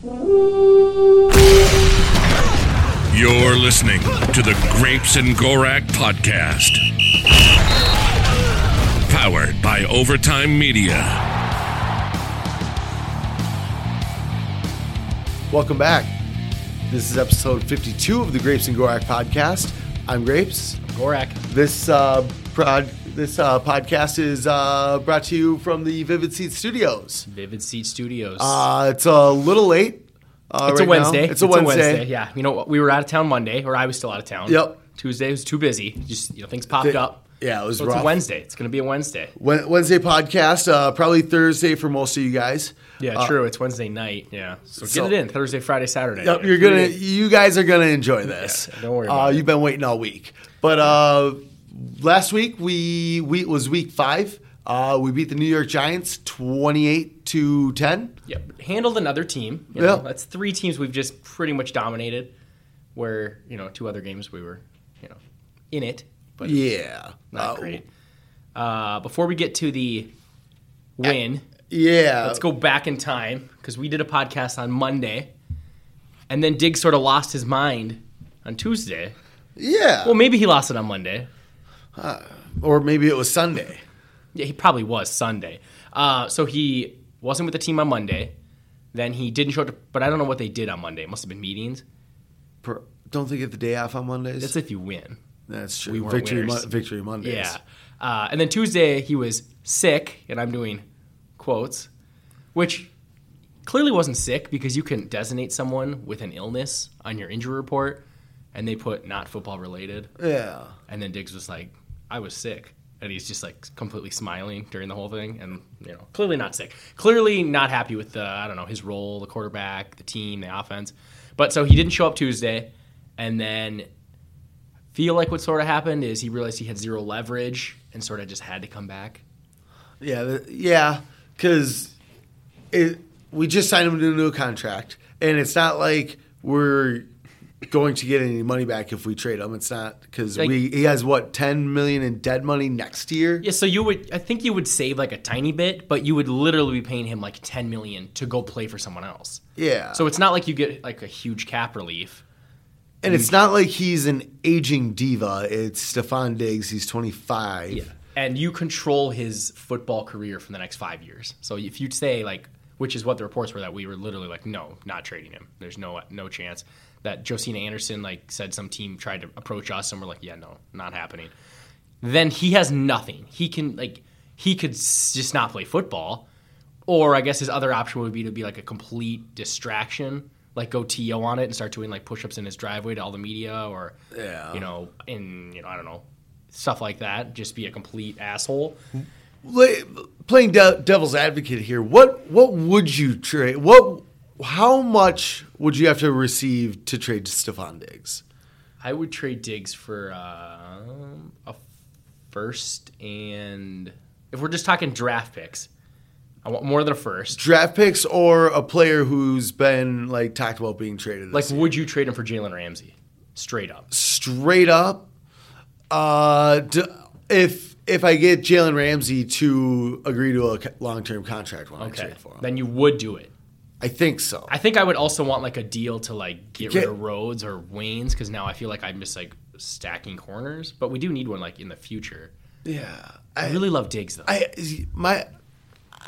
You're listening to the Grapes and Gorak podcast. Powered by Overtime Media. Welcome back. This is episode 52 of the Grapes and Gorak podcast. I'm Grapes. Gorak. This uh, prod, this uh, podcast is uh, brought to you from the Vivid Seat Studios. Vivid Seat Studios. Uh, it's a little late. Uh, it's right a Wednesday. Now. It's, a, Wednesday. Yeah. You know, we were out of town Monday, or I was still out of town. Yep. Tuesday was too busy. Just you know, things popped Th- up. yeah, it was So it's a Wednesday. It's going to be a Wednesday. Wednesday podcast. Uh, probably Thursday for most of you guys. Yeah, Uh, true. It's Wednesday night. Yeah. So, So- get it in Thursday, Friday, Saturday. Yep, you're gonna. You guys are gonna enjoy this. Yeah, don't worry Uh, it. you've been waiting all week, but uh, last week we we was week five. Uh, we beat the New York Giants twenty eight to ten. Yep. Handled another team. You Yeah. know, That's three teams we've just pretty much dominated. Where you know, two other games we were, you know, in it, but Yeah, not Uh, great. Uh, before we get to the win. Yeah, Let's go back in time because we did a podcast on Monday, and then Diggs sort of lost his mind on Tuesday. Yeah, Well, maybe he lost it on Monday. Or maybe it was Sunday. Yeah, he probably was Sunday. Uh, so he wasn't with the team on Monday. Then he didn't show up, to, but I don't know what they did on Monday. It must have been meetings. Per, don't they get the day off on Mondays? That's if you win. That's true. we victory. Mon- victory Mondays. Yeah. Uh, and then Tuesday he was sick, and I'm doing quotes, which clearly wasn't sick because you can designate someone with an illness on your injury report, and they put not football related. yeah. And then Diggs was like, "I was sick," and he's just like completely smiling during the whole thing, and you know, clearly not sick, clearly not happy with the I don't know his role, the quarterback, the team, the offense. But so he didn't show up Tuesday, and then feel like what sort of happened is he realized he had zero leverage and sort of just had to come back. Yeah, yeah, because it we just signed him to a new contract, and it's not like we're going to get any money back if we trade him. It's not because Like- we he has what ten million in dead money next year. Yeah, so you would I think you would save like a tiny bit, but you would literally be paying him like 10 million to go play for someone else. Yeah. So it's not like you get like a huge cap relief. and it's not like he's an aging diva. It's Stefon Diggs. He's twenty five. Yeah. and you control his football career for the next five years. So if you'd say like, which is what the reports were that we were literally like, no, not trading him. There's no no chance. That Josina Anderson like said some team tried to approach us and we're like, yeah, no, not happening. Then he has nothing. He can like he could just not play football, or I guess his other option would be to be like a complete distraction. Like go to on it and start doing like push-ups in his driveway to all the media, or Yeah. you know, in you know, I don't know, stuff like that. Just be a complete asshole. Playing de- devil's advocate here, what what would you trade? What how much would you have to receive to trade Stefon Diggs? I would trade Diggs for um, a first and if we're just talking draft picks, I want more than a first. Draft picks or a player who's been like talked about being traded. Like, year? would you trade him for Jalen Ramsey? Straight up. straight up, uh, d- if if I get Jalen Ramsey to agree to a long term contract when I Okay. trade for him, Then you would do it. I think so. I think I would also want like a deal to like get rid of Rhodes or Waynes because now I feel like I'm just like stacking corners. But we do need one like in the future. yeah, I really love Diggs though. I my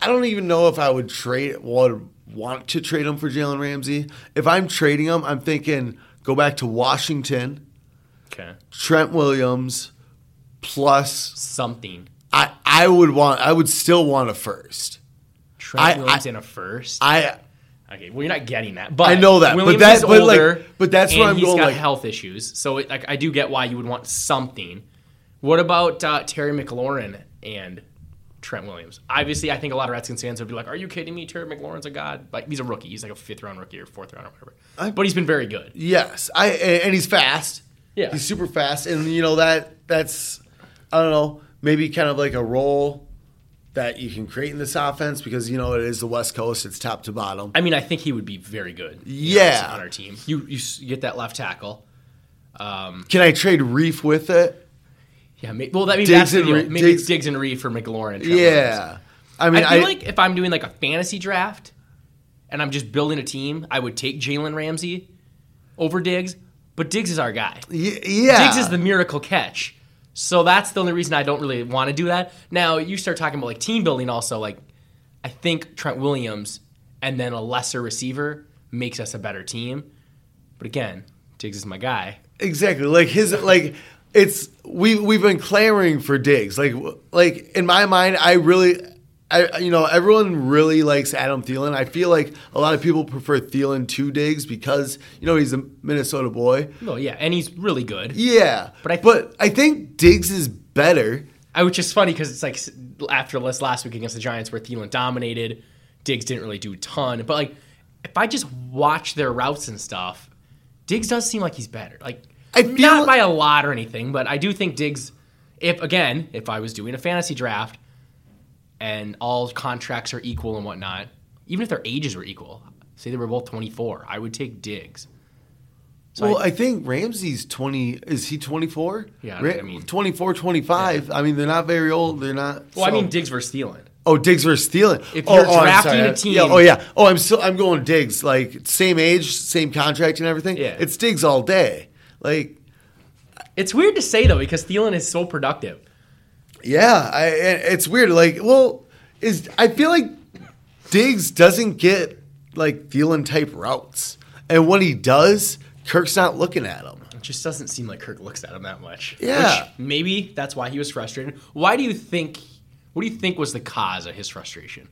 I don't even know if I would trade would want to trade him for Jalen Ramsey. If I'm trading him, I'm thinking go back to Washington, okay. Trent Williams, plus Something. I I would want I would still want a first. Trent I- Williams I- in a first. I Okay, well, you're not getting that, but I know that, but that- is but, like- older, but that's where I'm he's going, got like- health issues, so it, like I do get why you would want something. What about uh, Terry McLaurin and Trent Williams? Obviously, I think a lot of Redskins fans would be like, "Are you kidding me? Terry McLaurin's a god." Like he's a rookie. He's like a fifth round rookie or fourth round or whatever. I- but he's been very good. Yes, I and he's fast. Yeah. he's super fast, and you know that that's I don't know maybe kind of like a role that you can create in this offense because you know it is the West Coast, it's top to bottom. I mean, I think he would be very good. you know, Yeah. on our team, you you get that left tackle. Um, can I trade Reiff with it? Yeah, may, well, that means Diggs that's and deal. Re- maybe Diggs- it's Diggs and Reiff for McLaurin. and. Yeah, I mean I I, like if I'm doing like a fantasy draft and I'm just building a team, I would take Jalen Ramsey over Diggs. But Diggs is our guy. Y- yeah. Diggs is the miracle catch. So that's the only reason I don't really want to do that. Now you start talking about like team building. Also, like I think Trent Williams and then a lesser receiver makes us a better team. But again, Diggs is my guy. Exactly. Like his like it's we we've been clamoring for Diggs. Like like in my mind, I really I you know everyone really likes Adam Thielen. I feel like a lot of people prefer Thielen to Diggs because you know he's a Minnesota boy. Well, yeah, and he's really good. Yeah, But I- but I think Diggs is better. I which is funny because it's like after this last week against the Giants where Thielen dominated, Diggs didn't really do a ton. But like if I just watch their routes and stuff, Diggs does seem like he's better. Like I feel- not by a lot or anything, but I do think Diggs. If again, if I was doing a fantasy draft and all contracts are equal and whatnot, even if their ages were equal, say they were both 24, I would take Diggs. So well, I- I, think Ramsey's 20 is he 24? Yeah, Ra- I mean- 24, 25. I mean, they're not very old. They're not well, I mean Diggs versus Thielen. Oh, Diggs versus Thielen. If oh, you're oh, drafting a team- Yeah, oh yeah. Oh, I'm still I'm going Diggs. Like same age, same contract, and everything. Yeah. It's Diggs all day. Like It's weird to say though because Thielen is so productive. Yeah, I, it's weird. Like well, is I feel like Diggs doesn't get like Thielen type routes, and when he does, Kirk's not looking at him. It just doesn't seem like Kirk looks at him that much. Yeah. Which maybe that's why he was frustrated. Why do you think? What do you think was the cause of his frustration?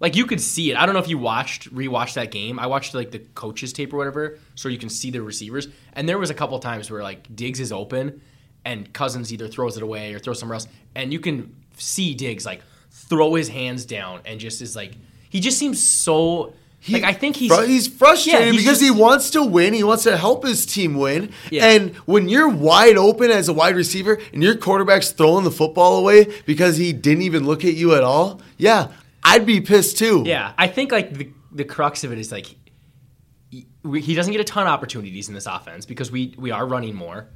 Like you could see it. I don't know if you watched rewatched that game. I watched like the coaches tape or whatever, so you can see the receivers. And there was a couple times where like Diggs is open, and Cousins either throws it away or throws somewhere else, and you can see Diggs like throw his hands down and just is like he just seems so. like I think he's he's frustrated Yeah, he's because he wants to win. He wants to help his team win. Yeah. And when you're wide open as a wide receiver and your quarterback's throwing the football away because he didn't even look at you at all, yeah, I'd be pissed too. Yeah, I think like the the crux of it is like he, he doesn't get a ton of opportunities in this offense because we we are running more.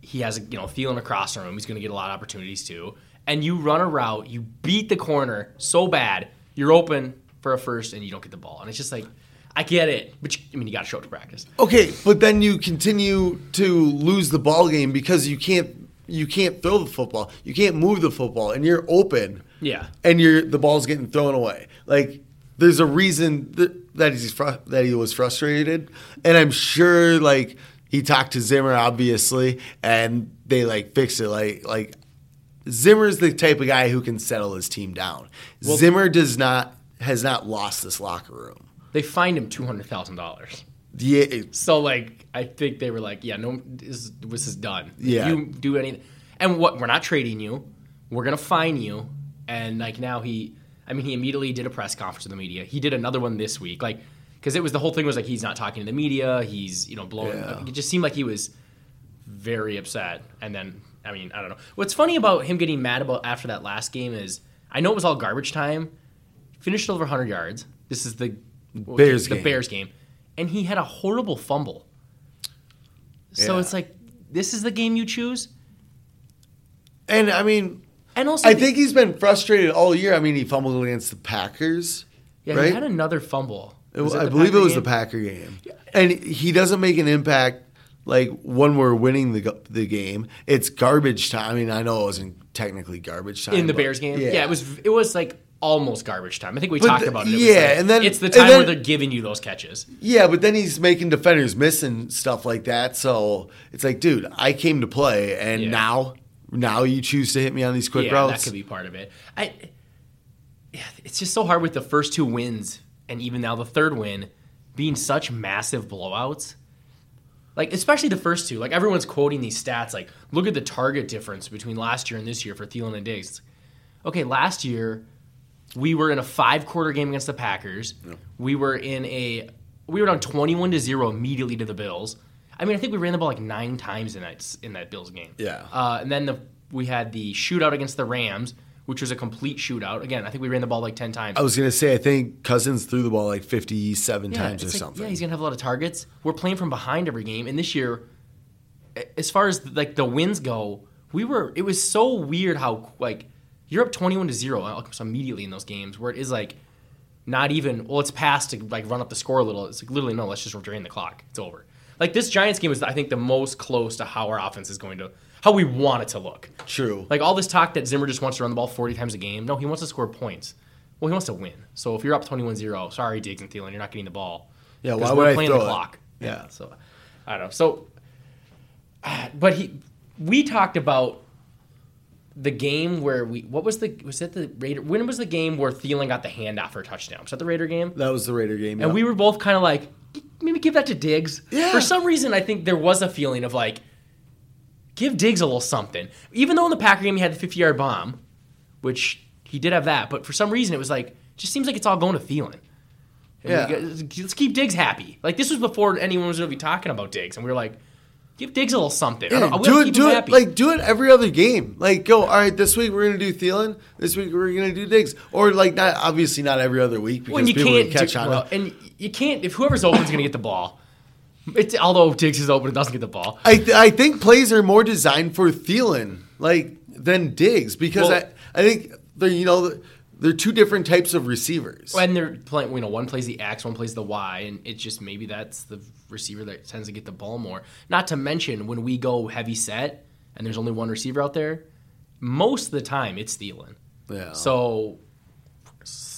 He has a you know feeling across the room. He's going to get a lot of opportunities too. And you run a route, you beat the corner so bad, you're open for a first and you don't get the ball. And it's just like I get it, but you, I mean you got to show it to practice. Okay, but then you continue to lose the ball game because you can't you can't throw the football. You can't move the football and you're open. Yeah. And you're the ball's getting thrown away. Like there's a reason that, that he's fru- that he was frustrated and I'm sure like he talked to Zimmer obviously and they like fixed it like like Zimmer's the type of guy who can settle his team down. Zimmer does not has not lost this locker room. They fined him two hundred thousand dollars. Yeah, So like I think they were like, yeah, no, this, this is done. If Yeah. you do anything, and what we're not trading you. We're gonna fine you. And like now he, I mean, he immediately did a press conference with the media. He did another one this week, like because it was the whole thing was like he's not talking to the media. He's you know blowing. Yeah. It just seemed like he was very upset. And then I mean I don't know. What's funny about him getting mad about after that last game is I know it was all garbage time. Finished over 100 yards. This is the Bears the game. Bears game, and he had a horrible fumble. So Yeah. it's like this is the game you choose, and I mean and also I the- think he's been frustrated all year. I mean, he fumbled against the Packers, yeah, right? he had another fumble. It- Was it I believe it was game? the Packer game, and he doesn't make an impact like when we're winning the the game. It's garbage time. I mean, I know it wasn't technically garbage time in the Bears game. Yeah. it was. It was like almost garbage time. I think we But talked the- about it. It yeah, like- and then- it's the time then- where they're giving you those catches. Yeah, but then he's making defenders miss and stuff like that. So it's like, dude, I came to play, and Yeah. now now you choose to hit me on these quick yeah, routes. that could be part of it. I. Yeah, it's just so hard with the first two wins, and even now the third win, being such massive blowouts. Like especially the first two, like everyone's quoting these stats. Like, look at the target difference between last year and this year for Thielen and Diggs. Okay, last year we were in a five quarter game against the Packers. We were in a we were down twenty one to zero immediately to the Bills. I mean, I think we ran the ball like nine times in that in that Bills game. Yeah. Uh, and then the we had the shootout against the Rams, which was a complete shootout. Again, I think we ran the ball like ten times. I was gonna say, I think Cousins threw the ball like fifty-seven times or like, something. Yeah, he's gonna have a lot of targets. We're playing from behind every game, and this year, as far as like the wins go, we were. It was so weird how like you're up twenty-one to zero uh, almost immediately in those games, where it is like Not even well, it's past to like run up the score a little. It's like literally no, let's just drain the clock. It's over. Like this Giants game is I think the most close to how our offense is going to how we want it to look. True. Like all this talk that Zimmer just wants to run the ball 40 times a game. No, he wants to score points. Well, he wants to win. So if you're up 21-0, sorry Diggs and Thielen, you're not getting the ball. Yeah, why we're would I playing throw the it? clock. Yeah. So I don't know. So but he we talked about the game where we what was the was it the Raider when was the game where Thielen got the handoff for a touchdown? Was that the Raider game? That was the Raider game. And yeah. we were both kind of like, maybe give that to Diggs. Yeah. For some reason, I think there was a feeling of like, give Diggs a little something. Even though in the Packer game he had the 50 yard bomb, which he did have that, but for some reason it was like, just seems like it's all going to Thielen. Yeah. Let's keep Diggs happy. Like, this was before anyone was going to be talking about Diggs. And we were like, give Diggs a little something. Yeah, do it, do it, happy. like do it every other game. Like go, all right, this week we're gonna do Thielen. This week we're gonna do Diggs, or like not obviously not every other week because when you people can't catch do, on. well, and you can't if whoever's open is going to get the ball. It's although Diggs is open and doesn't get the ball. I th- I think plays are more designed for Thielen like than Diggs because Well- I I think they're you know they're two different types of receivers. And they're playing, you know, one plays the X, one plays the Y, and it just maybe that's the receiver that tends to get the ball more. Not to mention when we go heavy set and there's only one receiver out there, most of the time it's Thielen. yeah. So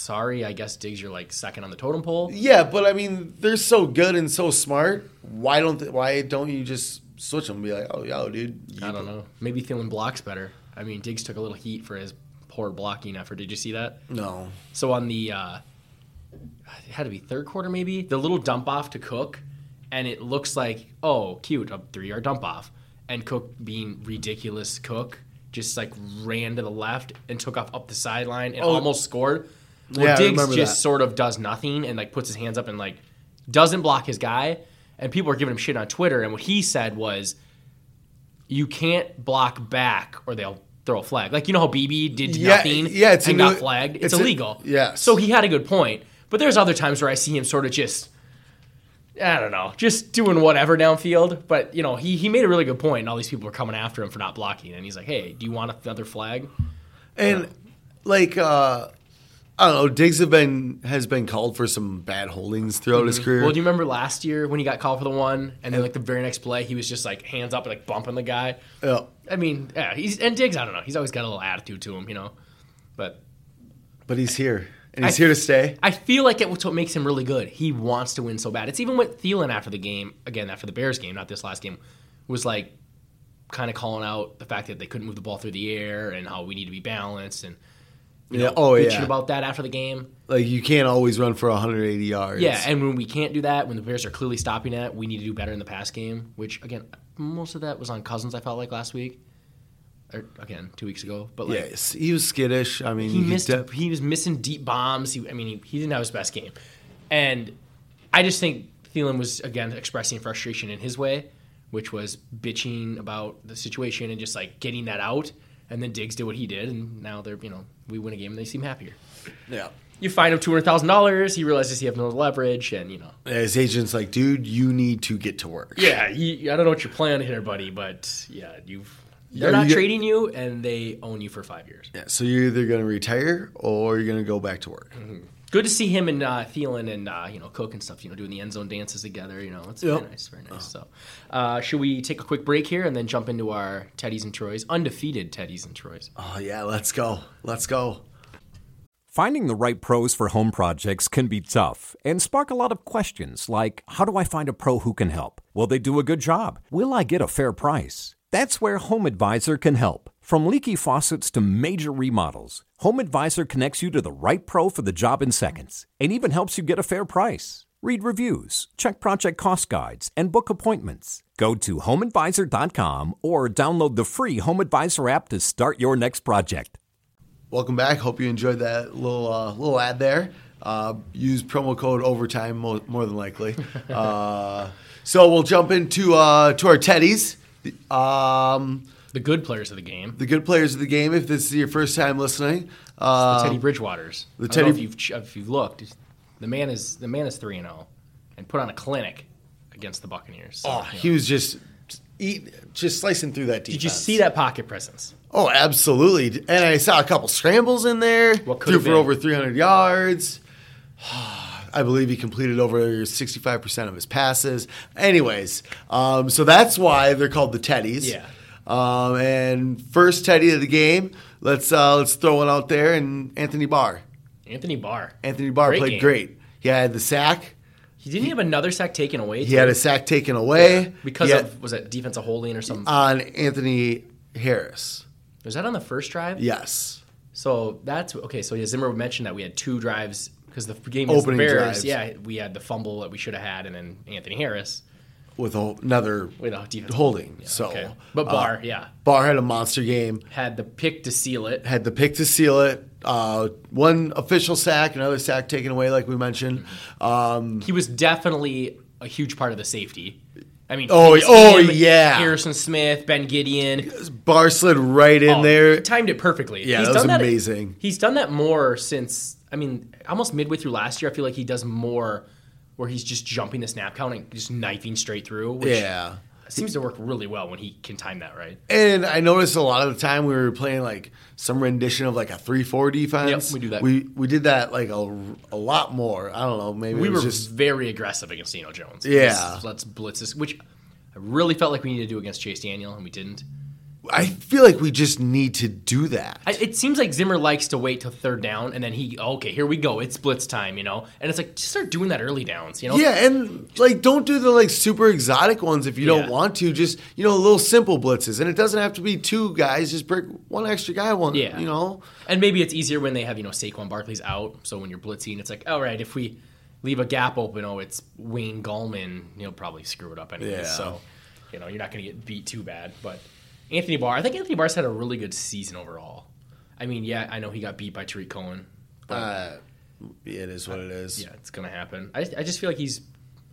sorry, I guess Diggs you're like second on the totem pole. yeah, but I mean they're so good and so smart. Why don't they, why don't you just switch them? And be like, oh yo, dude. I don't know. Maybe Thielen blocks better. I mean, Diggs took a little heat for his poor blocking effort. Did you see that? No. So on the uh, it had to be third quarter maybe the little dump off to Cook, and it looks like oh cute a three yard dump off, and Cook being ridiculous Cook just like ran to the left and took off up the sideline and Oh. almost scored. Well, Yeah, Diggs just that. sort of does nothing and like puts his hands up and like doesn't block his guy, and people are giving him shit on Twitter. And what he said was, "You can't block back or they'll." Throw a flag, like you know how Beebe did Yeah, nothing, yeah, it's and got flagged. It's, it's a- illegal. yes. So he had a good point. But there's other times where I see him sort of just I don't know, just doing whatever downfield. But you know, he he made a really good point, and all these people are coming after him for not blocking. And he's like, "Hey, do you want another flag?" And like uh I don't know, Diggs have been has been called for some bad holdings throughout his career. Mm-hmm. Well, do you remember last year when he got called for the one, and then like the very next play, he was just like hands up and like bumping the guy. Yeah. I mean, yeah, he's and Diggs. I don't know. He's always got a little attitude to him, you know. But But he's here. And he's I- here to stay. I feel like it's what makes him really good. He wants to win so bad. It's even with Thielen after the game, again after the Bears game, not this last game, was like kind of calling out the fact that they couldn't move the ball through the air and how we need to be balanced and you Yeah. Oh, bitching yeah. about that after the game. Like you can't always run for 180 yards. Yeah, and when we can't do that, when the Bears are clearly stopping that, we need to do better in the pass game. Which again, most of that was on Cousins. I felt like last week, or again two weeks ago. But like, yes, he was skittish. I mean, he missed. de- he was missing deep bombs. He, I mean, he, he didn't have his best game, and I just think Thielen was again expressing frustration in his way, which was bitching about the situation and just like getting that out. And then Diggs did what he did, and now they're you know we win a game and they seem happier. yeah. You find him two hundred thousand dollars. He realizes he has no leverage, and you know His agent's like, dude, you need to get to work. Yeah, you, I don't know what your plan here, buddy, but yeah, you've they're Yeah, not you trading you, and they own you for five years. Yeah, so you're either going to retire or you're going to go back to work. Mm-hmm. Good to see him and uh, Thielen and uh, you know Cook and stuff. You know, doing the end zone dances together. You know, it's Yep. very nice, very nice. So, uh, should we take a quick break here and then jump into our Teddies and Troys, undefeated Teddies and Troys? Oh yeah, let's go. Let's go. Finding the right pros for home projects can be tough and spark a lot of questions like how do I find a pro who can help? Will they do a good job? Will I get a fair price? That's where Home Advisor can help. From leaky faucets to major remodels, Home Advisor connects you to the right pro for the job in seconds and even helps you get a fair price. Read reviews, check project cost guides, and book appointments. Go to homeadvisor.com or download the free Home Advisor app to start your next project. Welcome back. Hope you enjoyed that little uh, little ad there. Uh, use promo code overtime more, more than likely. uh, so we'll jump into uh, to our teddies. Um, The good players of the game, the good players of the game. If this is your first time listening, uh, the Teddy Bridgewaters. the I don't know if Teddy- you've if you've looked, the man is the man is three and zero, and put on a clinic against the Buccaneers. So, oh, you know. he was just eat, just slicing through that defense. Did you see that pocket presence? Oh, absolutely. And I saw a couple scrambles in there. What could threw have for over 300 yards. I believe he completed over 65% of his passes. Anyways, um, so that's why they're called the Teddies. Yeah. Um, and first Teddy of the game, let's uh, let's throw it out there. And Anthony Barr. Anthony Barr. Anthony Barr Great played game. great. He had the sack. He didn't have another sack taken away. He had a sack taken away because He had- of was it defensive holding or something? on Anthony Harris. was that on the first drive? Yes. So that's okay. So yeah, Zimmer mentioned that we had two drives because the game the Opening Bears. drives. Yeah, we had the fumble that we should have had, and then Anthony Harris With a- another with a holding. Yeah, so, okay. but uh, yeah, Barr had a monster game. had the pick to seal it. had the pick to seal it. Uh, one official sack, another sack taken away, like we mentioned. Um, He was definitely a huge part of the safety. I mean, Oh, oh, him, yeah. Harrison Smith, Ben Gedeon. Barr slid right in Oh, there. timed it perfectly. Yeah, he's that was done amazing. He's done that more since. I mean, almost midway through last year, I feel like he does more where he's just jumping the snap count and just knifing straight through. Which Yeah. seems to work really well when he can time that right. And I noticed a lot of the time we were playing like some rendition of like a three-four defense. Yep, we do that. We we did that like a, a lot more. I don't know. Maybe We it were just very aggressive against Dino Jones. Yeah. Let's, let's blitz this, which I really felt like we needed to do against Chase Daniel, and we didn't. I feel like we just need to do that. I, it seems like Zimmer likes to wait till third down, and then he, okay, here we go, it's blitz time, you know. And it's like just start doing that early downs, you know. yeah, and like don't do the like super exotic ones if you Yeah. don't want to. Just you know, little simple blitzes, and it doesn't have to be two guys. Just break one extra guy. One, Yeah. you know. And maybe it's easier when they have, you know, Saquon Barkley's out. So when you're blitzing, it's like, all right, if we leave a gap open, oh, it's Wayne Gallman, he'll probably screw it up anyway. Yeah. So, you know, you're not going to get beat too bad. But Anthony Barr, I think Anthony Barr's had a really good season overall. I mean, yeah, I know he got beat by Tarik Cohen. But Uh, it is what it is. yeah, it's going to happen. I, I just feel like he's,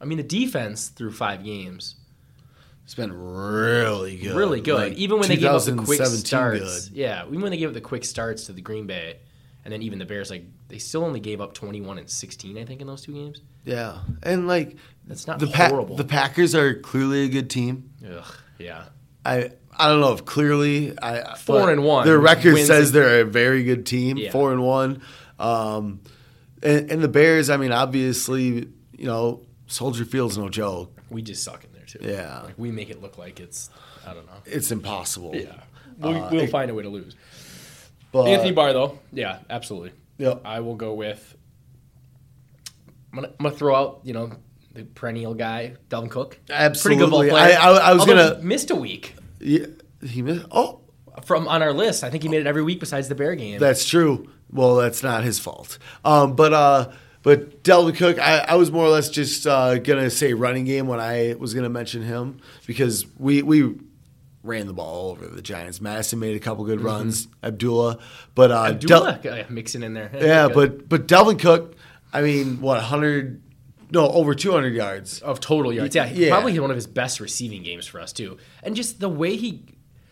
I mean, the defense through five games, It's been really good. really good. Like, even when they gave up the quick 2017 starts. good. Yeah, even when they gave up the quick starts to the Green Bay, and then even the Bears, like they still only gave up 21 and 16, I think, in those two games. Yeah, and like That's not the Pa- horrible. the Packers are clearly a good team. Ugh, yeah. I I don't know if clearly I Four and one Their record wins says they're a very good team. Yeah. Four and one, um, and, and the Bears. I mean, obviously, you know, Soldier Field's no joke. We just suck in there too. Yeah. like we make it look like it's I don't know. It's impossible. Yeah, we'll, Uh, we'll it- find a way to lose. But, Anthony Barr though, yeah, absolutely. Yep. I will go with. I'm gonna, I'm gonna throw out you know the perennial guy Dalvin Cook. Absolutely. pretty good ball player. I- I- I was Although gonna- missed a week Yeah, he missed. Oh, from on our list. I think he made it every week besides the Bear game. That's true. Well, that's not his fault. Um, but uh, but Dalvin Cook, I, I was more or less just uh, gonna say running game when I was gonna mention him because we we ran the ball all over the Giants. Mattison made a couple good runs. Abdullah, but uh, Del- Abdullah uh, mixing in there. yeah, Good. but but Dalvin Cook, I mean, what hundred? No, over two hundred yards. of total yards. Yeah, Yeah. probably one of his best receiving games for us too. And just the way he,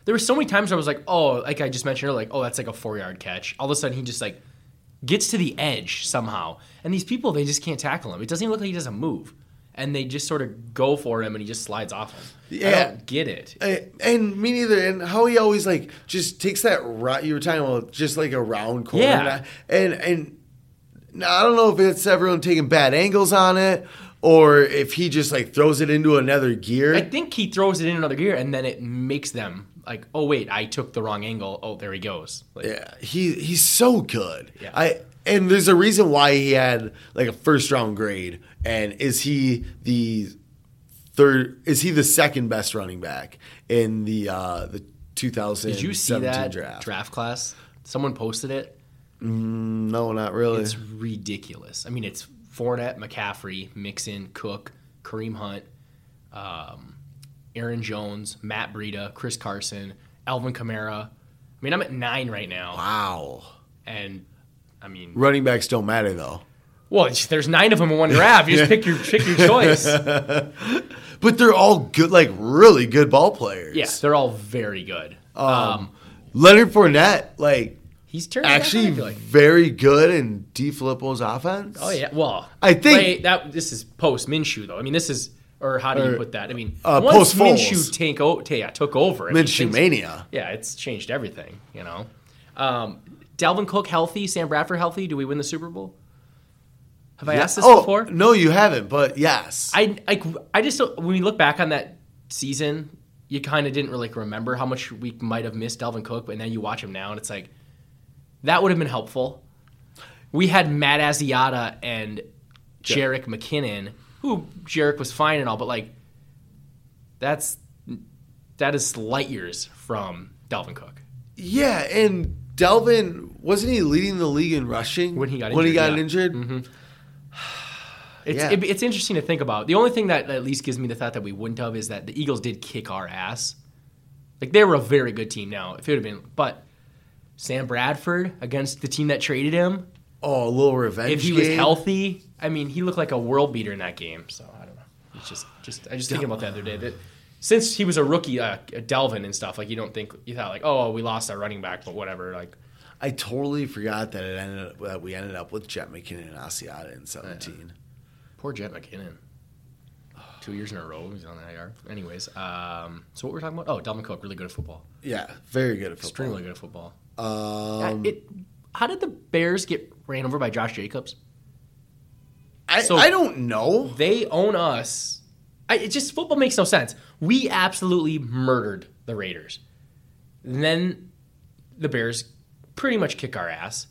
there were so many times where I was like, oh, like I just mentioned, like oh, that's like a four yard catch. All of a sudden, he just like gets to the edge somehow, and these people they just can't tackle him. It doesn't even look like he doesn't move, and they just sort of go for him, and he just slides off him. I Yeah. don't get it. Eh, And me neither. And how he always like just takes that route you were talking about, just like a round corner. Yeah. And and I don't know if it's everyone taking bad angles on it or if he just like throws it into another gear. I think he throws it in another gear, and then it makes them like, oh wait, I took the wrong angle. Oh, there he goes. Like, yeah, he he's so good. Yeah. I and there's a reason why he had like a first round grade. And is he the third? Is he the second best running back in the uh, the 2017 Did you see that draft? draft class? Someone posted it. No, not really. It's ridiculous. I mean, it's Fournette, McCaffrey, Mixon, Cook, Kareem Hunt, um, Aaron Jones, Matt Breida, Chris Carson, Alvin Kamara. I mean, I'm at nine right now, wow. and I mean, Running backs don't matter though. well, there's nine of them in one draft. You just pick your pick your choice. But they're all good, like really good ball players. Yeah, they're all very good. Um, Leonard Fournette, like he's turned it back on, actually I like. very good in DeFilippo's offense. Oh yeah, well, I think- wait, that this is post Minshew though. I mean, this is or how do you put that? I mean, uh, once. Minshew take o- ta- yeah, took over, I Minshew things- mania. Yeah, it's changed everything. You know, um, Dalvin Cook healthy, Sam Bradford healthy. Do we win the Super Bowl? Have I Yeah. asked this oh, before? No, you haven't, but yes. I like I just when we look back on that season, you kind of didn't really remember how much we might have missed Dalvin Cook, but then you watch him now and it's like that would have been helpful. We had Matt Asiata and Jerick McKinnon, who Jerick was fine and all, but like that's that is light years from Dalvin Cook. yeah, and Dalvin wasn't he leading the league in rushing When he got injured, when he got yeah. injured? Mm-hmm. It's Yeah. it, it's interesting to think about. The only thing that at least gives me the thought that we wouldn't have is that the Eagles did kick our ass. Like they were a very good team now. If it would have been, but Sam Bradford against the team that traded him, Oh, a little revenge. if he was healthy, I mean, he looked like a world beater in that game. So I don't know. It's just just I just thinking about that the other day that since he was a rookie, uh, Dalvin and stuff, like you don't think you thought like, oh, we lost our running back, but whatever. Like I totally forgot that it ended up, that we ended up with Jet McKinnon and Asiata in 17. Poor Jet McKinnon. Two years in a row, he's on the IR. Anyways, um, so what we're talking about? Oh, Dalvin Cook, really good at football. Yeah, very good at football. Extremely good at football. Um, it, how did the Bears get ran over by Josh Jacobs? I, so- I don't know. They own us. I, it just football makes no sense. We absolutely murdered the Raiders. And then the Bears pretty much kick our ass,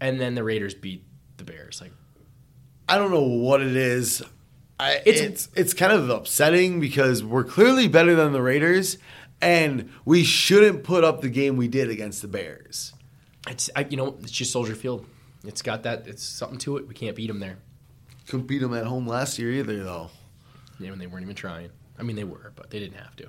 and then the Raiders beat the Bears. Like I don't know what it is. I, It's- it's, it's kind of upsetting because we're clearly better than the Raiders, and we shouldn't put up the game we did against the Bears. it's I, you know it's just Soldier Field. It's got that. It's something to it. We can't beat them there. Couldn't beat them at home last year either, though. Yeah, when they weren't even trying. I mean, they were, but they didn't have to.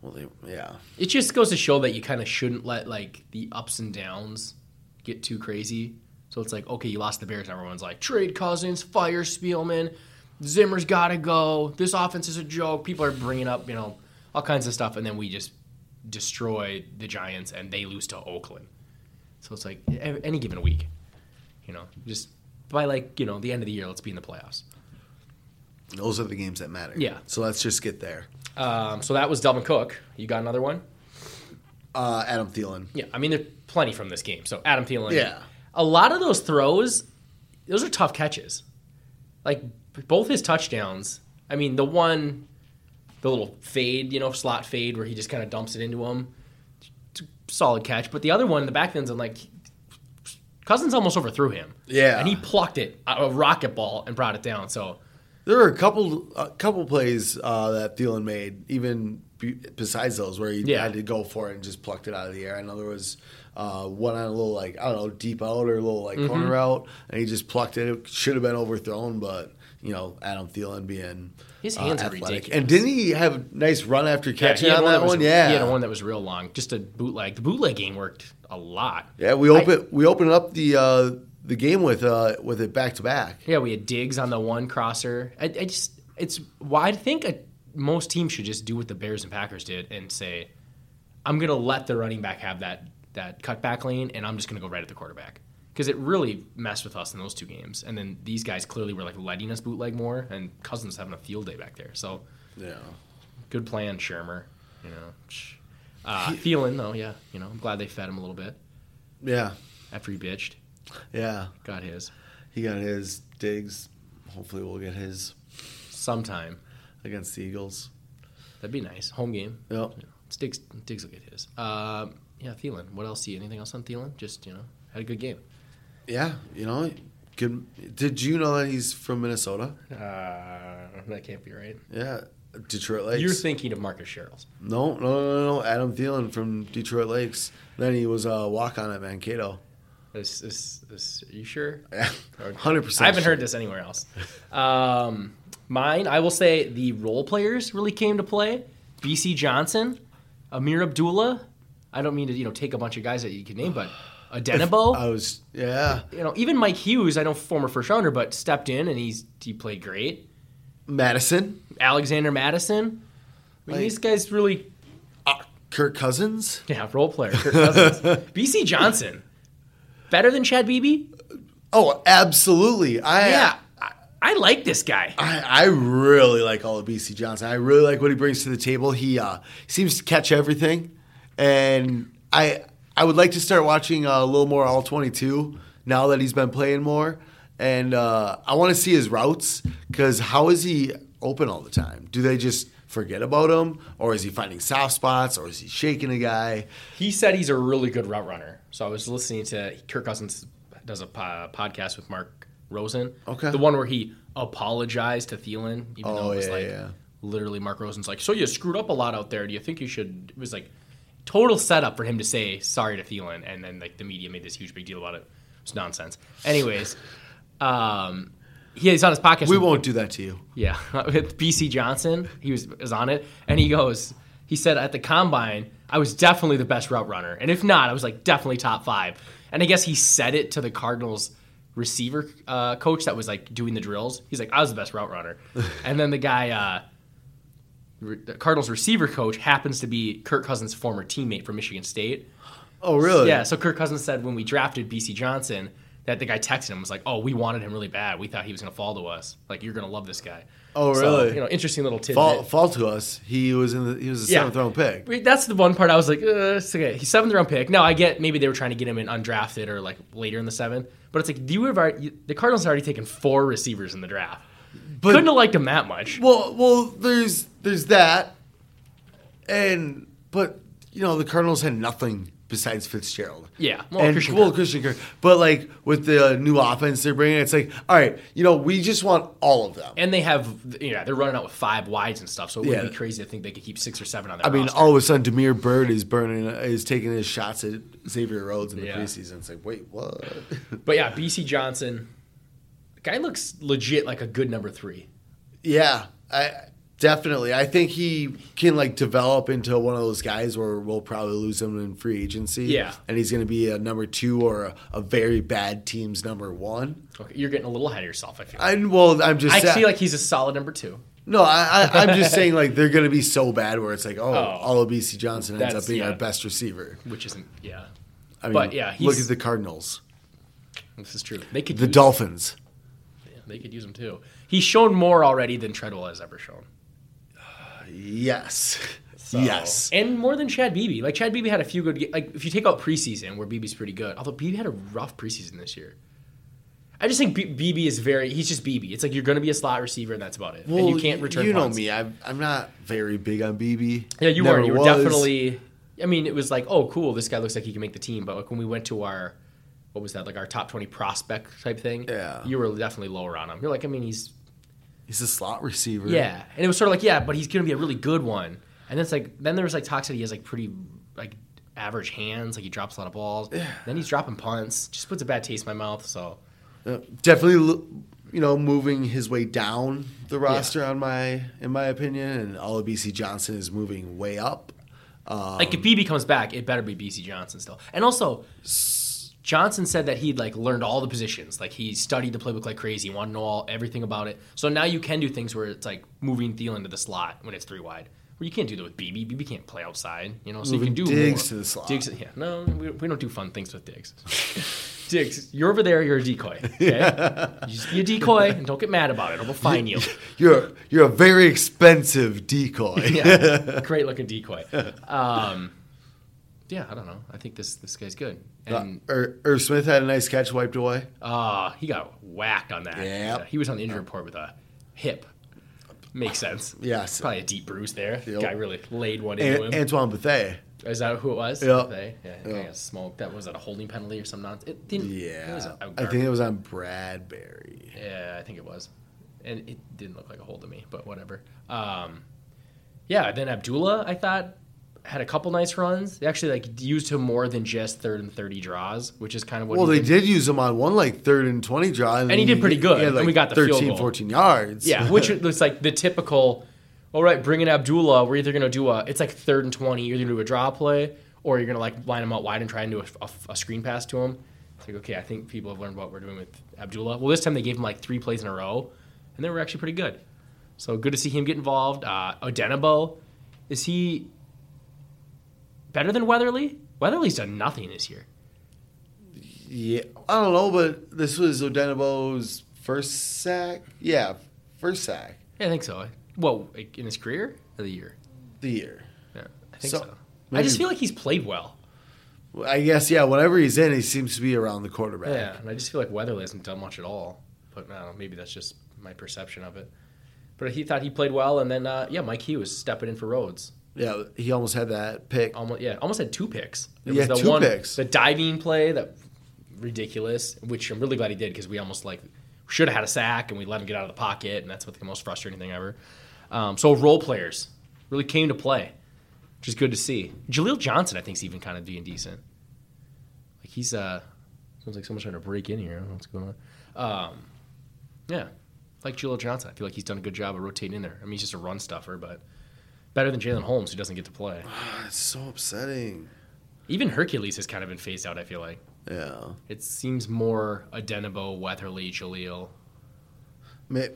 Well, they, yeah. It just goes to show that you kind of shouldn't let like the ups and downs get too crazy. So it's like, okay, you lost the Bears. Everyone's like, trade Cousins, fire Spielman, Zimmer's got to go. This offense is a joke. People are bringing up, you know, all kinds of stuff, and then we just destroy the Giants and they lose to Oakland. So it's like any given week, you know, just by like you know the end of the year, let's be in the playoffs. Those are the games that matter. Yeah. So let's just get there. Um, so that was Dalvin Cook. You got another one? Uh, Adam Thielen. Yeah, I mean there's plenty from this game. So Adam Thielen. Yeah. A lot of those throws, those are tough catches. Like both his touchdowns. I mean the one, the little fade, you know, slot fade where he just kind of dumps it into him. It's a Solid catch, but the other one the back end's and like Cousins almost overthrew him. Yeah. and he plucked it a rocket ball and brought it down. So There were a couple a couple plays uh, that Thielen made, even besides those, where he Yeah. had to go for it and just plucked it out of the air. I know there was uh, one on a little like I don't know deep out or a little like Mm-hmm. corner out, and he just plucked it. It should have been overthrown, but you know Adam Thielen being His uh, hands are athletic. ridiculous. And didn't he have a nice run after Yeah, catching had on one that was- one? Yeah, he had one that was real long, just a bootleg. The bootleg game worked a lot. yeah. We I- open we opened up the uh, the game with uh, with it back to back. Yeah, we had Diggs on the one crosser. I, I just it's why I think a, most teams should just do what the Bears and Packers did and say, I'm gonna let the running back have that that cutback lane, and I'm just gonna go right at the quarterback because it really messed with us in those two games. And then these guys clearly were like letting us bootleg more, and Cousins having a field day back there. So Yeah. good plan, Shermer. You know, uh, Thielen though, yeah. You know, I'm glad they fed him a little bit Yeah. after he bitched. Yeah. Got his He got his digs. Hopefully we'll get his sometime. against the Eagles. That'd be nice. Home game. Yep. Diggs, Diggs will get his. Um, yeah, Thielen. What else? See anything else on Thielen? Just you know, had a good game. Yeah, you know, good. Did you know that he's from Minnesota? Uh, that can't be right. Yeah, Detroit Lakes. You're thinking of Marcus Sherels. no, no, no, no, Adam Thielen from Detroit Lakes. Then he was a walk on at Mankato. Is, is, is, are you sure? Hundred percent. I haven't heard this anywhere else. Um, mine, I will say the role players really came to play. Bisi Johnson, Ameer Abdullah. I don't mean to you know take a bunch of guys that you can name, but Odenigbo. I was, yeah, you know, even Mike Hughes. I know former first rounder, but stepped in and he's he played great. Mattison, Alexander Mattison. I mean, Like- these guys really, Kirk Cousins. yeah, role player. Kirk Cousins. Bisi Johnson, better than Chad Beebe. Oh, absolutely. I, Yeah, I, I like this guy. I, I really like Olabisi Johnson. I really like what he brings to the table. He uh, seems to catch everything, and I I would like to start watching uh, a little more all twenty two now that he's been playing more. and uh, I want to see his routes because how is he open all the time? Do they just forget about him, or is he finding soft spots, or is he shaking a guy? He said he's a really good route runner. So I was listening to Kirk Cousins does a po- podcast with Mark Rosen. Okay. The one where he apologized to Thielen, even Oh, though it was yeah, like yeah. literally Mark Rosen's like, so you screwed up a lot out there. Do you think you should? It was like total setup for him to say sorry to Thielen, and then like the media made this huge big deal about it. It's nonsense. Anyways, um, he, he's on his podcast. We won't do that to you. yeah, with Bisi Johnson, he was, was on it, and he goes, he said at the combine, I was definitely the best route runner, and if not, I was like definitely top five. And I guess he said it to the Cardinals receiver uh, coach that was like doing the drills. He's like, I was the best route runner, and then the guy, uh, Cardinals receiver coach, happens to be Kirk Cousins' former teammate from Michigan State. Oh, really? Yeah, so Kirk Cousins said when we drafted Bisi Johnson that the guy texted him was like, "Oh, we wanted him really bad. We thought he was going to fall to us. Like you're going to love this guy." Oh, So, really? you know, interesting little tidbit. Fall, fall to us. He was in the. He was a Yeah. seventh round pick. That's the one part I was like, uh, it's okay. He's seventh round pick. No, I get maybe they were trying to get him in undrafted or like later in the seventh, but it's like you have already, the Cardinals have already taken four receivers in the draft. But Couldn't have liked him that much. well, well, there's there's that, and but you know the Cardinals had nothing besides Fitzgerald. Yeah, well, and Christian well, Christian Kirk. But like with the new offense they're bringing, it's like all right, you know, we just want all of them. And they have, yeah, they're running out with five wides and stuff, so it wouldn't Yeah. be crazy to think they could keep six or seven on their I mean, roster. all of a sudden, Damiere Byrd is burning, is taking his shots at Xavier Rhodes in the Yeah. preseason. It's like, wait, what? But yeah, Bisi Johnson, guy looks legit like a good number three. yeah, I definitely. I think he can like develop into one of those guys where we'll probably lose him in free agency. Yeah. and he's going to be a number two or a, a very bad team's number one. Okay, you're getting a little ahead of yourself. I feel. I well, I'm just. I sa- feel like he's a solid number two. no, I, I, I'm just saying like they're going to be so bad where it's like, oh, Oh. Olabisi Johnson ends up being yeah. our best receiver. which isn't yeah. I mean, But, yeah, look he's- at the Cardinals, This is true. They could the Dolphins. They could use him too. He's shown more already than Treadwell has ever shown. Yes, So- yes. and more than Chad Beebe. Like Chad Beebe had a few good. Like if you take out preseason, where Beebe's pretty good. Although Beebe had a rough preseason this year. I just think B- Beebe is very. He's just Beebe. It's like you're going to be a slot receiver, and that's about it. and you can't return. You know punts. me. I'm, I'm not very big on Beebe. Yeah, you Never were. You were was. definitely. I mean, it was like, oh, cool. This guy looks like he can make the team. But like when we went to our, what was that? Like our top twenty prospect type thing. Yeah. You were definitely lower on him. You're like, I mean, he's He's a slot receiver. yeah, and it was sort of like, yeah, but he's going to be a really good one. And then it's like, then there was like talks that he has like pretty like average hands, like he drops a lot of balls. Yeah. Then he's dropping punts. Just puts a bad taste in my mouth. So Uh, definitely. You know, moving his way down the roster on my, in my opinion, and Olabisi Johnson is moving way up. Um, like if Beebe comes back, it better be Bisi Johnson still. And also, Johnson said that he'd like learned all the positions. Like he studied the playbook like crazy, wanted to know all everything about it. So now you can do things where it's like moving Thielen to the slot when it's three wide. Where you can't do that with Beebe. Beebe can't play outside, you know. So you can do Diggs more. to the slot. Diggs, yeah, no, we, we don't do fun things with Diggs. Diggs, you're over there. You're a decoy. Okay, you just be a decoy and don't get mad about it, or we'll fine you. You're you're a very expensive decoy. yeah, great looking decoy. Um, yeah, I don't know. I think this this guy's good. And Er, Irv Smith had a nice catch wiped away. uh, he got whacked on that. Yep. Yeah, he was on the injury report with a hip. Makes sense. Yes. Probably a deep bruise there. Yep. Guy really laid one into An- him. Antoine Bethea. Is that who it was? Yep. They, yeah, Yep. I got smoked. That was that a holding penalty or some nonsense. It didn't. It Yeah, a- a I think it was on Bradbury. Yeah, I think it was, and it didn't look like a hold to me, but whatever. Um, yeah, then Abdullah, I thought had a couple nice runs. They actually like used him more than just third and thirty draws, which is kind of what. Well, he they did. did use him on one like third and twenty drive, And he did pretty good, had, and we got the field 13, goal. 14 yards. Yeah, which was like the typical. All right, bring in Abdullah. We're either gonna do a. It's like third and twenty. You're either gonna do a draw play, or you're gonna like line him out wide and try and do a, a- a screen pass to him. It's like okay, I think people have learned what we're doing with Abdullah. Well, this time they gave him like three plays in a row, and they were actually pretty good. So good to see him get involved. Uh, Odenigbo, is he better than Weatherly? Weatherly's done nothing this year. yeah. I don't know, but this was Odenigbo's first sack. Yeah, first sack Yeah, I think so. Well, in his career or the year? the year. Yeah, I think So, so. I just feel like he's played well. I guess yeah. Whenever he's in, he seems to be around the quarterback. Yeah, and I just feel like Weatherly hasn't done much at all. but I don't know, maybe that's just my perception of it. But he thought he played well, and then uh, yeah, Mike Hughes stepping in for Rhodes. Yeah, he almost had that pick. Almost yeah, almost had two picks. It Yeah, was the two one, picks. The diving play that ridiculous, which I'm really glad he did because we almost like should have had a sack and we let him get out of the pocket, and that's what the most frustrating thing ever. Um, so role players really came to play, which is good to see. Jaleel Johnson, I think, is even kind of being decent. Like he's uh, sounds like someone's trying to break in here. I don't know what's going on. Um, yeah, like Jaleel Johnson, I feel like he's done a good job of rotating in there. I mean, he's just a run stuffer, but better than Jalen Holmes, who doesn't get to play. It's so upsetting. Even Hercules has kind of been phased out. I feel like Yeah. it seems more Odenigbo, Weatherly, Jaleel. May,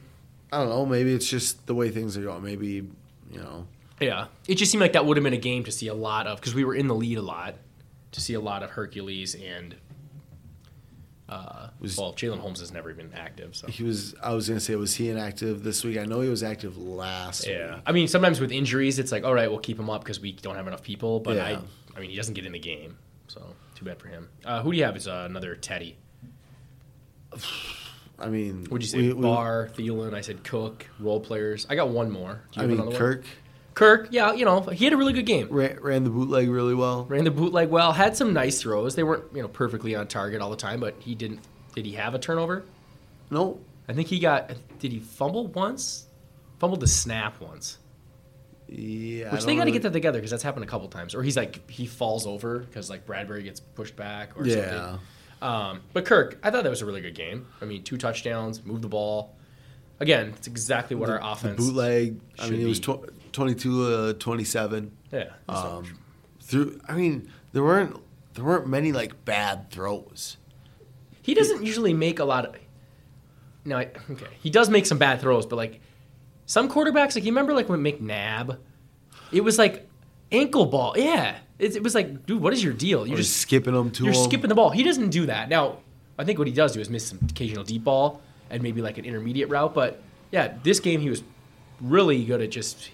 I don't know. Maybe it's just the way things are going. Maybe, you know. Yeah, it just seemed like that would have been a game to see a lot of because we were in the lead a lot to see a lot of Hercules and. Uh, Was- well, Jalen Holmes has never been active, so He was. I was gonna say, was he inactive this week? I know he was active last. yeah. week. I mean, sometimes with injuries, it's like, all right, we'll keep him up because we don't have enough people. But I, Yeah. I mean, he doesn't get in the game, so too bad for him. Uh, who do you have as uh, another Teddy? I mean, Would you say we- we- Thielen? I said Cook, role players. I got one more. Do you I mean, another one? Kirk yeah, you know, he had a really good game. ran, ran the bootleg really well. Ran the bootleg well, had some nice throws. They weren't, you know, perfectly on target all the time, but he didn't. Did he have a turnover? No, I think he got. Did he fumble once? Fumbled the snap once. yeah. I Which they got to really- get that together because that's happened a couple times. Or he's like he falls over because like Bradbury gets pushed back or Yeah, something. Um, but Kirk, I thought that was a really good game. I mean, two touchdowns, move the ball. Again, it's exactly what our the offense. bootleg. I mean, it was tw- 22, uh, 27. Yeah. Um, through. I mean, there weren't there weren't many like bad throws. He doesn't usually make a lot of. No, I, okay, he does make some bad throws, but like some quarterbacks, like you remember, like when McNabb, it was like ankle ball. Yeah, it, it was like, dude, what is your deal? You're just skipping them to you're him. skipping the ball. He doesn't do that. Now, I think what he does do is miss some occasional deep ball and maybe like an intermediate route. But yeah, this game he was really good at just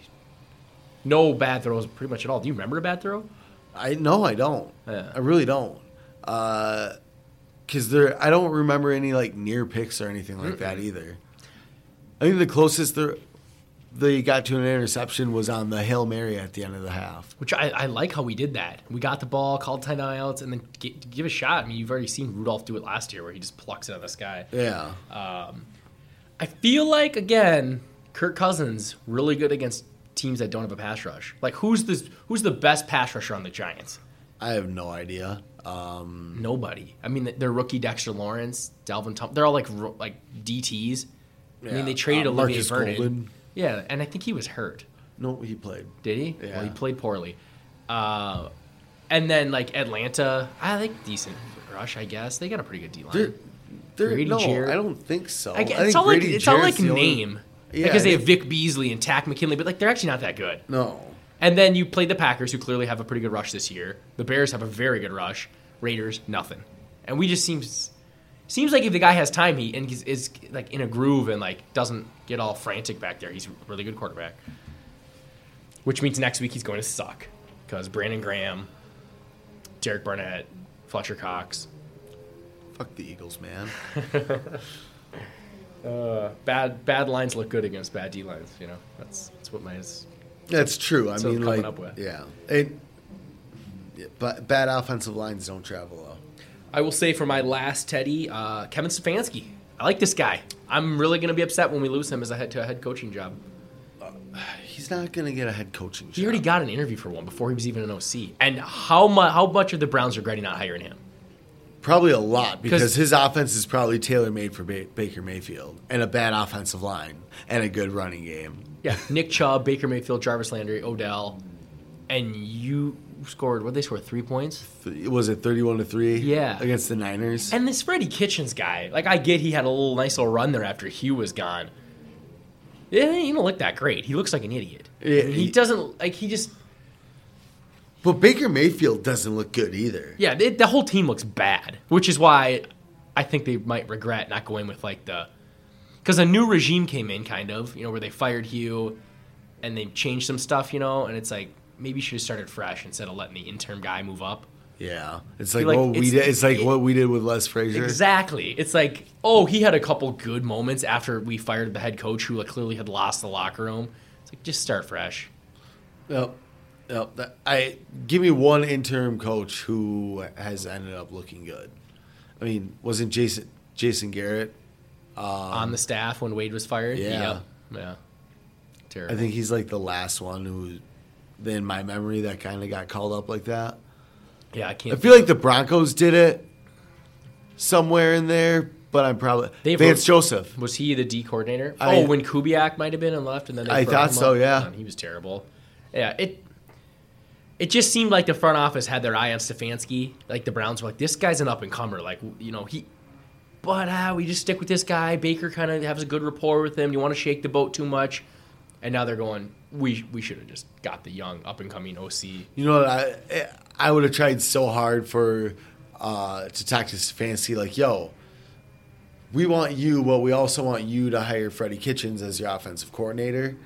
no bad throws pretty much at all. Do you remember a bad throw? I no, I don't. Yeah. I really don't. Uh, because there, I don't remember any like near picks or anything like that either. I think the closest there, they got to an interception was on the hail mary at the end of the half. Which I, I like how we did that. We got the ball, called ten timeouts, and then g give a shot. I mean, you've already seen Rudolph do it last year, where he just plucks it out of the sky. Yeah, um, I feel like again, Kirk Cousins really good against teams that don't have a pass rush. Like who's the who's the best pass rusher on the Giants? I have no idea. Um, Nobody. I mean, their rookie Dexter Lawrence, Dalvin Tom, they're all like like DTs. I mean, they traded Uh, Olivier Marcus Vernon. Golden. Yeah, and I think he was hurt. no, he played. Did he? Yeah. Well, he played poorly. Uh, and then like Atlanta, I think decent rush. I guess they got a pretty good D line. They're, they're, no, Jarrett. I don't think so. I it's all like it's all like the only- name. Yeah, because they have Vic Beasley and Takk McKinley, but like they're actually not that good. No, And then you played the Packers, who clearly have a pretty good rush this year. The Bears have a very good rush. Raiders, nothing. And we just seems seems like if the guy has time, he and he's is like in a groove and like doesn't get all frantic back there. He's a really good quarterback. Which means next week he's going to suck because Brandon Graham, Derek Barnett, Fletcher Cox, fuck the Eagles, man. bad bad lines look good against bad D lines. You know that's that's what my is. That's true. I mean, like, up with. yeah, it. But bad offensive lines don't travel well. I will say for my last Teddy, uh, Kevin Stefanski. I like this guy. I'm really going to be upset when we lose him as a head to a head coaching job. He's not going to get a head coaching job. He already got an interview for one before he was even an OC. And how much how much are the Browns regretting not hiring him? Probably a lot because his offense is probably tailor made for ba- Baker Mayfield and a bad offensive line and a good running game. Yeah, Nick Chubb, Baker Mayfield, Jarvis Landry, Odell, and you scored. What did they score? Three points. Th- Was it thirty-one to three? Yeah. against the Niners. And this Freddie Kitchens guy, like I get he had a little nice little run there after Hue was gone. Yeah, he don't look that great. He looks like an idiot. Yeah, I mean, he he- doesn't like he just but Baker Mayfield doesn't look good either. Yeah, it, the whole team looks bad, which is why I think they might regret not going with like the because a new regime came in, kind of, you know, where they fired Hue and they changed some stuff, you know, and it's like maybe you should have started fresh instead of letting the interim guy move up. Yeah, it's like, like what we it's- did. It's like it- what we did with Les Frazier. Exactly. It's like, oh, he had a couple good moments after we fired the head coach who like, clearly had lost the locker room. It's like just start fresh. Yep. That- I give me one interim coach who has ended up looking good. I mean, wasn't Jason Jason Garrett? on the staff when Wade was fired. Um, yeah. Yeah. Terrible. I think he's like the last one who, in my memory, that kind of got called up like that. yeah, I can't. I feel like the Broncos did it somewhere in there, but I'm probably They've- Vance Joseph. was he the D coordinator? I- oh, when Kubiak might have been and left, and then they I thought so, up? yeah. Man, he was terrible. Yeah, it. It just seemed like the front office had their eye on Stefanski. Like the Browns were like, this guy's an up and comer. Like you know he, but uh, we just stick with this guy. Baker kind of has a good rapport with him. You want to shake the boat too much, and now they're going. We we should have just got the young up and coming OC. You know? I I would have tried so hard for uh, to talk to Stefanski. like, yo, we want you, but we also want you to hire Freddie Kitchens as your offensive coordinator.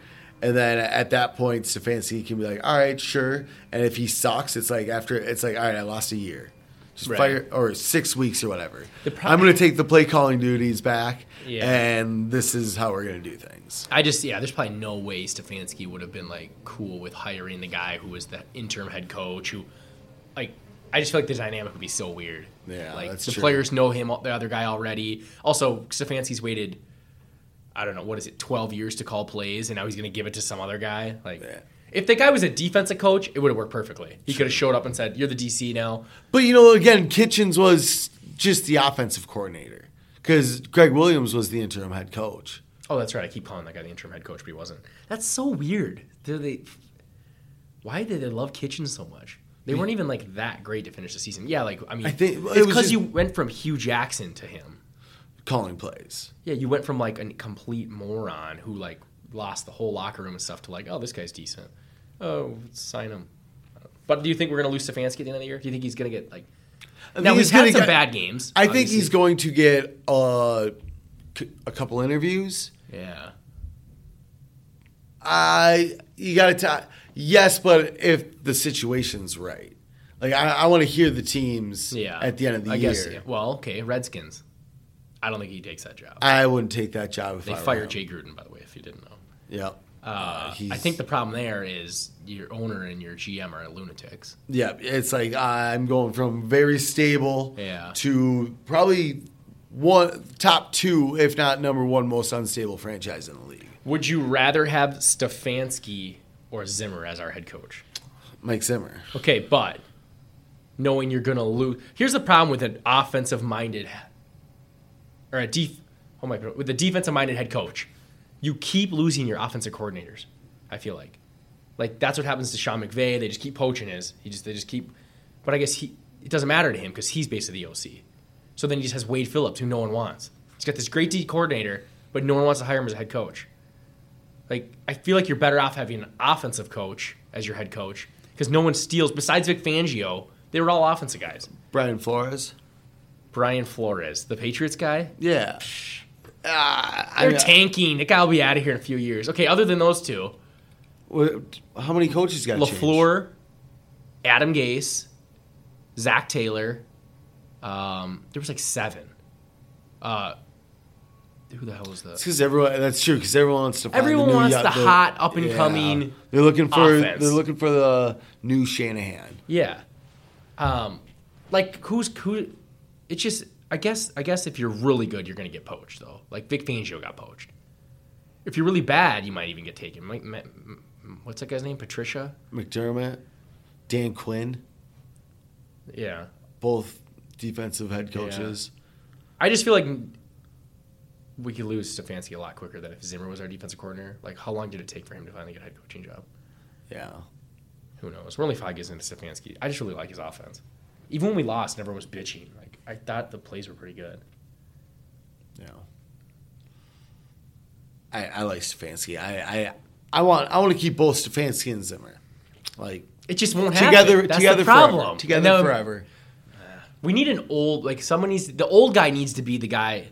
And then at that point, Stefanski can be like, all right, sure. And if he sucks, it's like after it's like, all right, I lost a year. Just Right. fire or six weeks or whatever. The pro- I'm going to take the play calling duties back, Yeah. and this is how we're going to do things. I just yeah, there's probably no way Stefanski would have been like cool with hiring the guy who was the interim head coach. Who, like, I just feel like the dynamic would be so weird. Yeah, like the true. players know him, the other guy already. Also, Stefanski's waited, I don't know, what is it, 12 years to call plays, and now he's going to give it to some other guy. Like, Yeah. if the guy was a defensive coach, it would have worked perfectly. He could have showed up and said, "You're the DC now." But you know, again, Kitchens was just the offensive coordinator because Gregg Williams was the interim head coach. Oh, that's right. I keep calling that guy the interim head coach, but he wasn't. That's so weird. They? Why did they love Kitchens so much? They weren't even like that great to finish the season. Yeah, like I mean, I think- it's because you went from Hue Jackson to him. Calling plays. Yeah, you went from like a complete moron who like lost the whole locker room and stuff to like, oh, this guy's decent. Oh, sign him. But do you think we're gonna lose Stefanski at the end of the year? Do you think he's gonna get like? I now he's he's had some get- bad games. I think he's going to get uh, c- a couple interviews. Yeah. I you got to tell yes, but if the situation's right, like I, I want to hear the teams. Yeah. At the end of the I year, guess. yeah. Well, okay, Redskins. I don't think he takes that job. I wouldn't take that job if They I fired. Jay Gruden, by the way, if you didn't know. Yep. Uh, he's- I think the problem there is your owner and your GM are lunatics. Yeah, it's like I'm going from very stable Yeah. to probably one top two, if not number one most unstable franchise in the league. Would you rather have Stefanski or Zimmer as our head coach? Mike Zimmer. Okay, but knowing you're going to lose. Here's the problem with an offensive minded or a def, oh my with a defensive minded head coach. You keep losing your offensive coordinators. I feel like. Like that's what happens to Sean McVay. They just keep poaching his. He just they just keep but I guess he it doesn't matter to him because he's basically the OC. So then he just has Wade Phillips, who no one wants. He's got this great D coordinator, but no one wants to hire him as a head coach. Like I feel like you're better off having an offensive coach as your head coach because no one steals. Besides Vic Fangio, they were all offensive guys. Brian Flores. Brian Flores, the Patriots guy, Yeah. Uh, they're I, tanking. The guy will be out of here in a few years. Okay, other than those two, what- how many coaches got? LaFleur, Adam Gase, Zac Taylor. Um, there was like seven. Uh, who the hell was that? Because everyone, that's true. Because everyone wants to. Find Everyone the wants the hot, up-and-coming They're looking for. offense. They're looking for the new Shanahan. Yeah. Um, like who's who? It's just I guess I guess if you're really good, you're gonna get poached though. Like Vic Fangio got poached. If you're really bad, you might even get taken. Mike, what's that guy's name? Patricia. McDermott, Dan Quinn, Yeah. both defensive head coaches. I just feel like we could lose Stefanski a lot quicker than if Zimmer was our defensive coordinator. Like, how long did it take for him to finally get a head coaching job? Yeah. Who knows? We're only five games into Stefanski. I just really like his offense. Even when we lost, everyone was bitching. Like, I thought the plays were pretty good. Yeah. I, I like Stefanski. I, I I want I want to keep both Stefanski and Zimmer. Like It just won't happen. together That's together the problem. forever. Together then- forever. We need an old like someone needs the old guy needs to be the guy.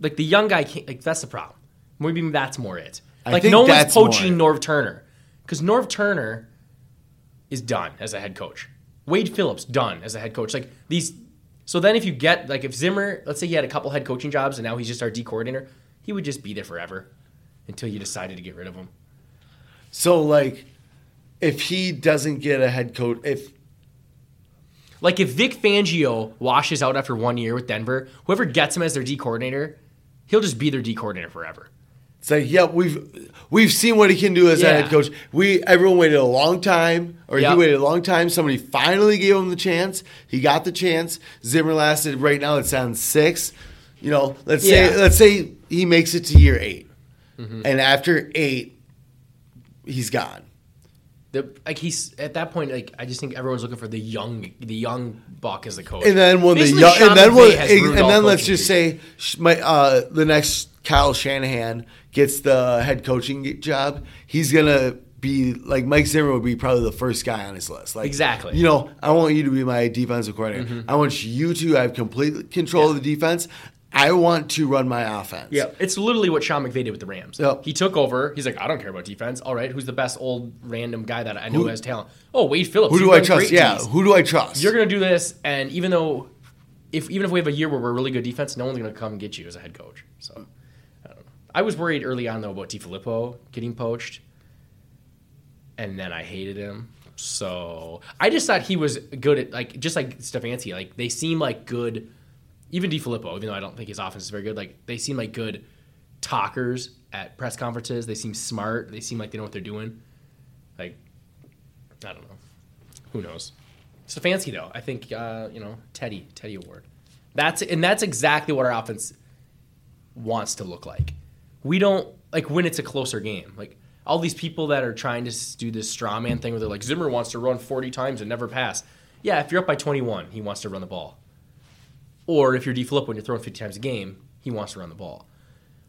Like the young guy can't. Like that's the problem. Maybe that's more it. I Like think no one's poaching. Norv Turner because Norv Turner is done as a head coach. Wade Phillips done as a head coach. Like these. So then, if you get like if Zimmer, let's say he had a couple head coaching jobs and now he's just our D coordinator, he would just be there forever until you decided to get rid of him. So like, if he doesn't get a head coach, if Like if Vic Fangio washes out after one year with Denver, whoever gets him as their D coordinator, he'll just be their D coordinator forever. It's like, yeah, we've we've seen what he can do as a Yeah. head coach. We everyone waited a long time, or he waited a long time. Somebody finally gave him the chance. He got the chance. Zimmer lasted right now. It's on six. You know, let's Yeah. Mm-hmm. say let's say he makes it to year 8 and after eight, he's gone. The, like he's at that point, like I just think everyone's looking for the young, the young buck as the coach. And then when Basically, the young, Sean and then when, has and, then let's just say my, uh, the next Kyle Shanahan gets the head coaching job, he's gonna be like Mike Zimmer would be probably the first guy on his list. Like Exactly. Mm-hmm. you know, I want you to be my defensive coordinator. I want you to have complete control of the defense. I want to run my offense. Yeah, it's literally what Sean McVay did with the Rams. Yep. He took over. He's like, I don't care about defense. All right, who's the best old random guy that I know has talent? Oh, Wade Phillips. Who do I trust? Yeah, Ds. who do I trust? You're gonna do this, and even though, if even if we have a year where we're really good defense, no one's gonna come and get you as a head coach. So, I don't know. I was worried early on though about DeFilippo getting poached, and then I hated him. So I just thought he was good at like just like Stefanski. Like they seem like good, even DeFilippo. Even though I don't think his offense is very good, like they seem like good talkers at press conferences. They seem smart. They seem like they know what they're doing. Like I don't know. Who knows? Stefanski though, I think uh, you know Teddy Teddy Award. That's and that's exactly what our offense wants to look like. We don't like when it's a closer game. Like all these people that are trying to do this straw man thing where they're like Zimmer wants to run 40 times and never pass. Yeah, if you're up by 21, he wants to run the ball. Or if you're D flip when you're throwing 50 times a game, he wants to run the ball.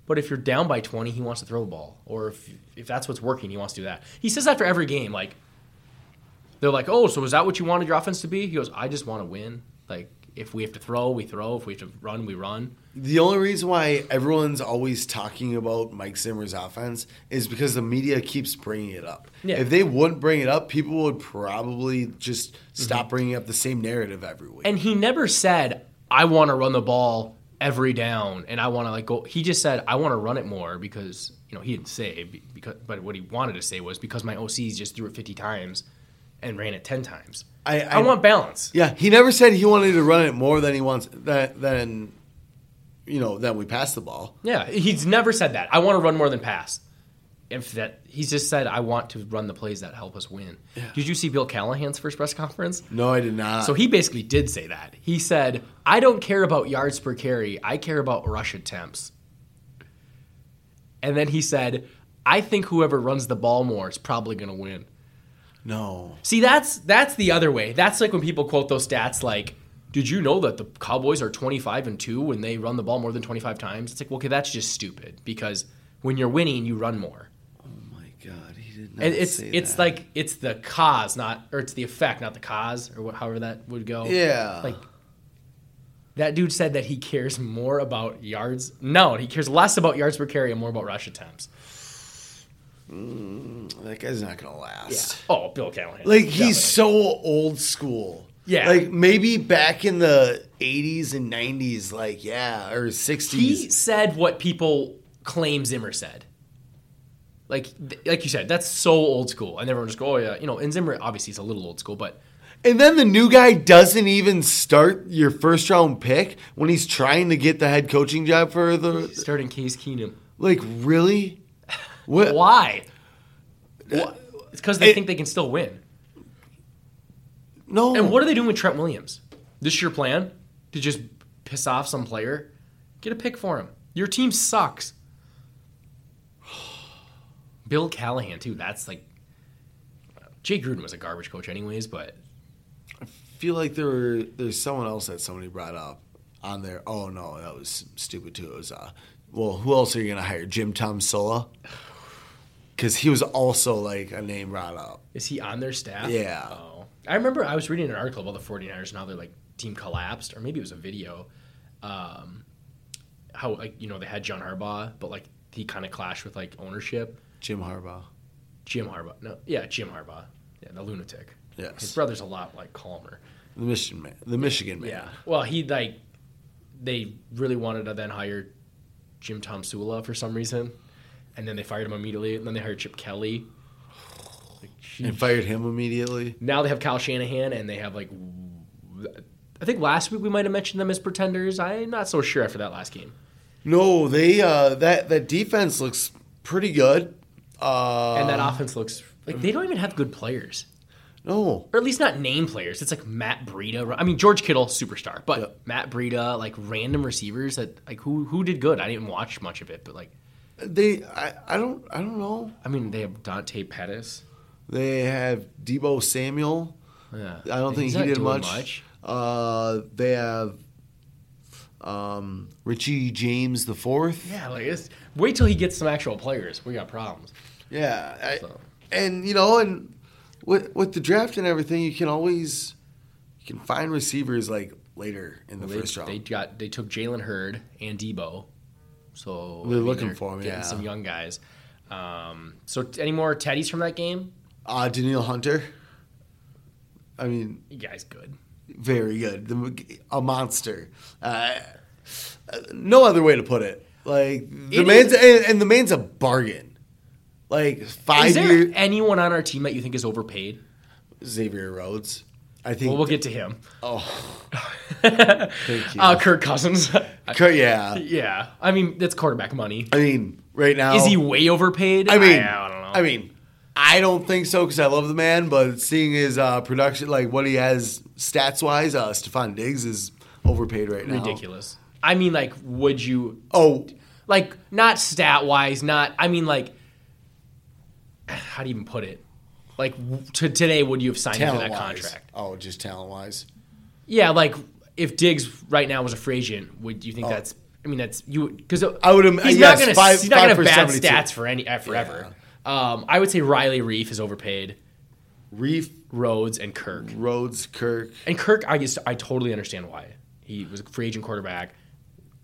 But if you're down by 20, he wants to throw the ball. Or if if that's what's working, he wants to do that. He says after every game, like they're like, "Oh, so is that what you wanted your offense to be?" He goes, "I just want to win. Like if we have to throw, we throw. If we have to run, we run." The only reason why everyone's always talking about Mike Zimmer's offense is because the media keeps bringing it up. Yeah. If they wouldn't bring it up, people would probably just mm-hmm. stop bringing up the same narrative every week. And he never said, "I want to run the ball every down and I want to like go." He just said, "I want to run it more because you know he didn't say because, but what he wanted to say was because my OCs just threw it 50 times and ran it 10 times. I- I, I- want balance." yeah, he never said he wanted to run it more than he wants that than you know than we pass the ball. Yeah, he's never said that. I want to run more than pass. If that, he's just said, "I want to run the plays that help us win." Did you see Bill Callahan's first press conference? No, I did not. So he basically did say that. He said, "I don't care about yards per carry. I care about rush attempts." And then he said, "I think whoever runs the ball more is probably going to win." no. See, that's that's the other way. That's like when people quote those stats like, "Did you know that the Cowboys are 25 and 2 when they run the ball more than 25 times?" It's like, well, "Okay, that's just stupid because when you're winning, you run more." God, he did not And it's it's that. like it's the cause, not or it's the effect, not the cause, or what, however that would go. yeah. Like that dude said that he cares more about yards. No, he cares less about yards per carry and more about rush attempts. Mm, that guy's not gonna last. Oh, Bill Callahan. Like Definitely. he's so old school. Yeah. Like maybe back in the 80s and 90s, like yeah, or 60s. he said what people claim Zimmer said. Like, th- like you said, that's so old school, and everyone just go, "Oh yeah," you know. And Zimmer obviously is a little old school, but and then the new guy doesn't even start your first round pick when he's trying to get the head coaching job for the starting Case Keenum, like really? What? why? Uh, Wha- It's because they It- think they can still win. No. And what are they doing with Trent Williams? This your plan to just piss off some player? Get a pick for him. Your team sucks. Bill Callahan too. That's like Jay Gruden was a garbage coach, anyways. But I feel like there were, there's someone else that somebody brought up on there. Oh no, that was stupid too. It was uh, well, who else are you gonna hire? Jim Tomsula? Because he was also like a name brought up. is he on their staff? Yeah. Oh, I remember I was reading an article about the 49ers and how their like team collapsed, or maybe it was a video. Um, how like you know they had John Harbaugh, but like he kind of clashed with like ownership. Jim Harbaugh. Jim Harbaugh. No, yeah, Jim Harbaugh. Yeah, the lunatic. Yes. His brother's a lot like calmer. The Michigan man. The Michigan man. Yeah. Well, he like they really wanted to then hire Jim Tomsula for some reason, and then they fired him immediately. And then they hired Chip Kelly. Like, And fired him immediately. now they have Kyle Shanahan, and they have like. I think last week we might have mentioned them as pretenders. I'm not so sure after that last game. No, they uh that that defense looks pretty good. Uh And that offense looks like they don't even have good players. no. or at least not name players. It's like Matt Breida. I mean, George Kittle, superstar, but Yeah. Matt Breida, like random receivers that like who who did good. I didn't watch much of it, but like They I, I don't I don't know. I mean, they have Dante Pettis. They have Deebo Samuel. Yeah, I don't think he did doing much. Uh they have um Richie James the fourth. Yeah, like it's, wait till he gets some actual players. We got problems. Yeah, I, So. and you know, and with with the draft and everything, you can always you can find receivers like later in the They, first round. they got they took Jalen Hurd and Deebo, so They're I mean, looking for 'em, getting yeah. some young guys. Um, so t- any more Teddies from that game? uh, Danielle Hunter. I mean, You guys good? very good. The, a monster. Uh, no other way to put it. Like the It man's is- and, and the man's a bargain. Like five Is there years. anyone on our team that you think is overpaid? Xavier Rhodes. I think. Well, we'll get to him. oh, thank you. Uh, Kirk Cousins. Kurt, yeah. yeah, I mean that's quarterback money. I mean, right now Is he way overpaid? I mean, I, don't know. I mean, I don't think so because I love the man, but seeing his uh, production, like what he has stats wise, uh, Stefon Diggs is overpaid right now. ridiculous. I mean, like, would you Oh, like not stat wise? Not. I mean, like, how do you even put it? Like to today, would you have signed him to that wise. contract? Oh, just talent wise. Yeah, like if Diggs right now was a free agent, would you think that's? I mean, that's you because Oh. I would He's yes, not gonna. five- he's not gonna have bad 72. stats for any uh, forever. Um, I would say Riley Reiff is overpaid. Reiff, Rhodes and Kirk. Rhodes, Kirk. And Kirk, I just I totally understand why he was a free agent quarterback,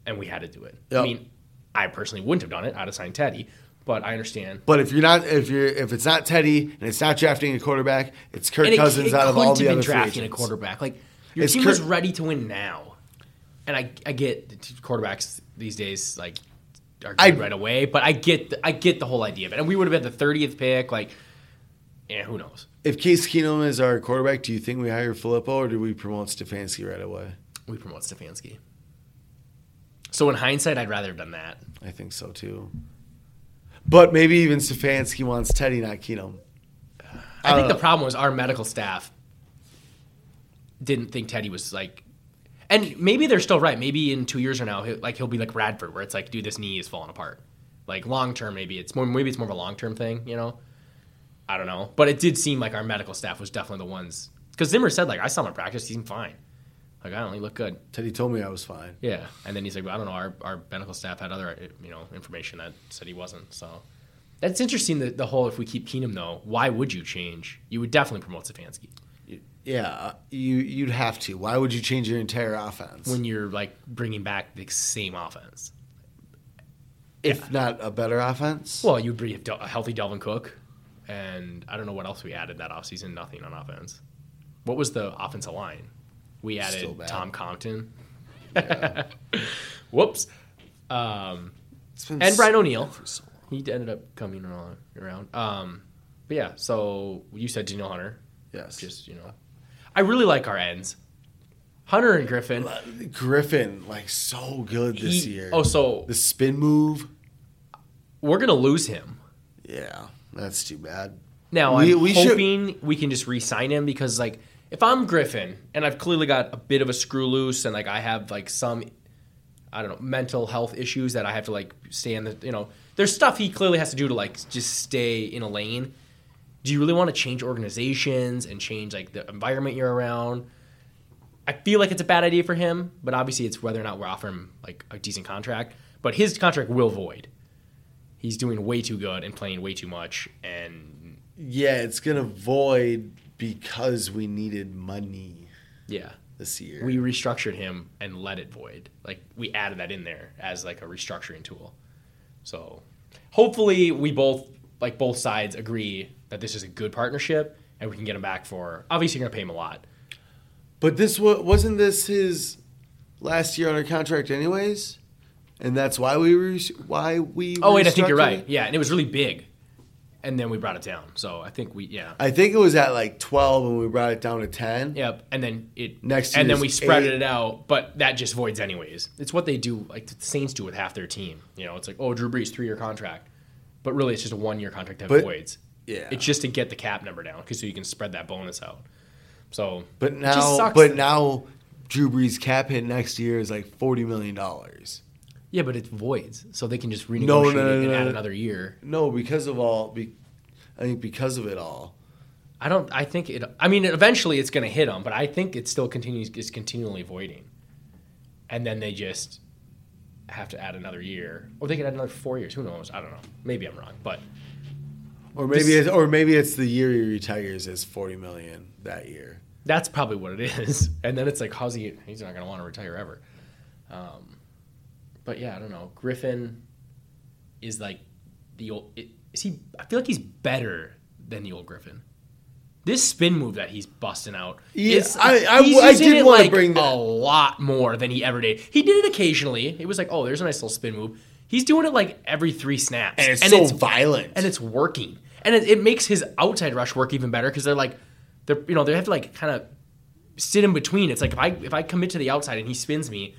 and we had to do it. Yep. I mean, I personally wouldn't have done it. I'd have signed Teddy, but I understand. But if you're not, if you're, if it's not Teddy and it's not drafting a quarterback, it's Kirk it, Cousins it out of all the other drafting a quarterback. Like your It's team Kirk- ready to win now, and I I get quarterbacks these days like are good I- right away, but I get the, I get the whole idea of it. And we would have had the thirtieth pick. Like, yeah, who knows? If Case Keenum is our quarterback, do you think we hire Filippo or do we promote Stefanski right away? We promote Stefanski. So in hindsight, I'd rather have done that. I think so too. But maybe even Stefanski wants Teddy, not Keenum. I think Uh, the problem was our medical staff didn't think Teddy was like, and maybe they're still right. Maybe in two years or now, he'll, like he'll be like Bradford, where it's like, dude, this knee is falling apart. Like long term, maybe it's more maybe it's more of a long term thing, you know. I don't know, but it did seem like our medical staff was definitely the ones because Zimmer said like I saw him in practice, he seemed fine. Like I don't know, he good. Teddy told me I was fine. Yeah, and then he's like, well, I don't know. Our, our medical staff had other you know information that said he wasn't. So that's interesting. The, the whole if we keep Keenum though, why would you change? You would definitely promote Stefanski Yeah, uh, you you'd have to. Why would you change your entire offense when you're like bringing back the same offense. if not a better offense? Well, you'd bring a a healthy Dalvin Cook, and I don't know what else we added that offseason. Nothing on offense. What was the offensive line? We added. Tom Compton. Whoops. Um, and Brian O'Neill. so. He ended up coming around. around. Um, but yeah, so you said Danielle Hunter. Yes, Just you know, I really like our ends. Hunter and Griffen. Griffen like so good this He- year. Oh, so the spin move. we're gonna lose him. Yeah, that's too bad. Now We- I'm we should- hoping we can just re-sign him because like if I'm Griffen and I've clearly got a bit of a screw loose and like I have like some I don't know mental health issues that I have to like stay in the you know there's stuff he clearly has to do to like just stay in a lane. Do you really want to change organizations and change like the environment you're around? I feel like it's a bad idea for him, but obviously it's whether or not we're offering him like a decent contract. But his contract will void. He's doing way too good and playing way too much, and Yeah, it's gonna void because we needed money yeah, this year. we restructured him and let it void. Like we added that in there as like a restructuring tool. So hopefully we both like both sides agree that this is a good partnership and we can get him back for. Obviously, you're gonna pay him a lot. But this wasn't this his last year on under contract, anyways, and that's why we re- why we. Oh wait, I think you're right. Yeah, and it was really big, and then we brought it down. So I think we yeah. I think it was at like twelve, and we brought it down to ten. Yep, and then it Next and then we spread eight. it out, but that just voids anyways. It's what they do, like the Saints do with half their team. You know, it's like oh, Drew Brees three year contract, but really it's just a one year contract that But- voids. yeah. it's just to get the cap number down because so you can spread that bonus out. So, But now, but now, Drew Brees' cap hit next year is like forty million dollars. Yeah, but it voids, so they can just renegotiate No, no, it and no, add no. another year. No, because of all, be, I think because of it all. I don't. I think it. I mean, eventually it's going to hit them, but I think it still continues is continually voiding, and then they just have to add another year, or they could add another four years. Who knows? I don't know. Maybe I'm wrong, but Or maybe, This- it's, or maybe it's the year he retires is forty million that year. that's probably what it is. And then it's like, how's he? He's not going to want to retire ever. Um, but yeah, I don't know. Griffen is like the old. Is he? I feel like he's better than the old Griffen. This spin move that he's busting out, Yeah, is, I- I- he's I did wanna like bring that- a lot more than he ever did. He did it occasionally. It was like, oh, there's a nice little spin move. He's doing it like every three snaps, And it's so violent. and it's working, and it, it makes his outside rush work even better because they're like, they're you know they have to like kind of sit in between. It's like if I if I commit to the outside and he spins me,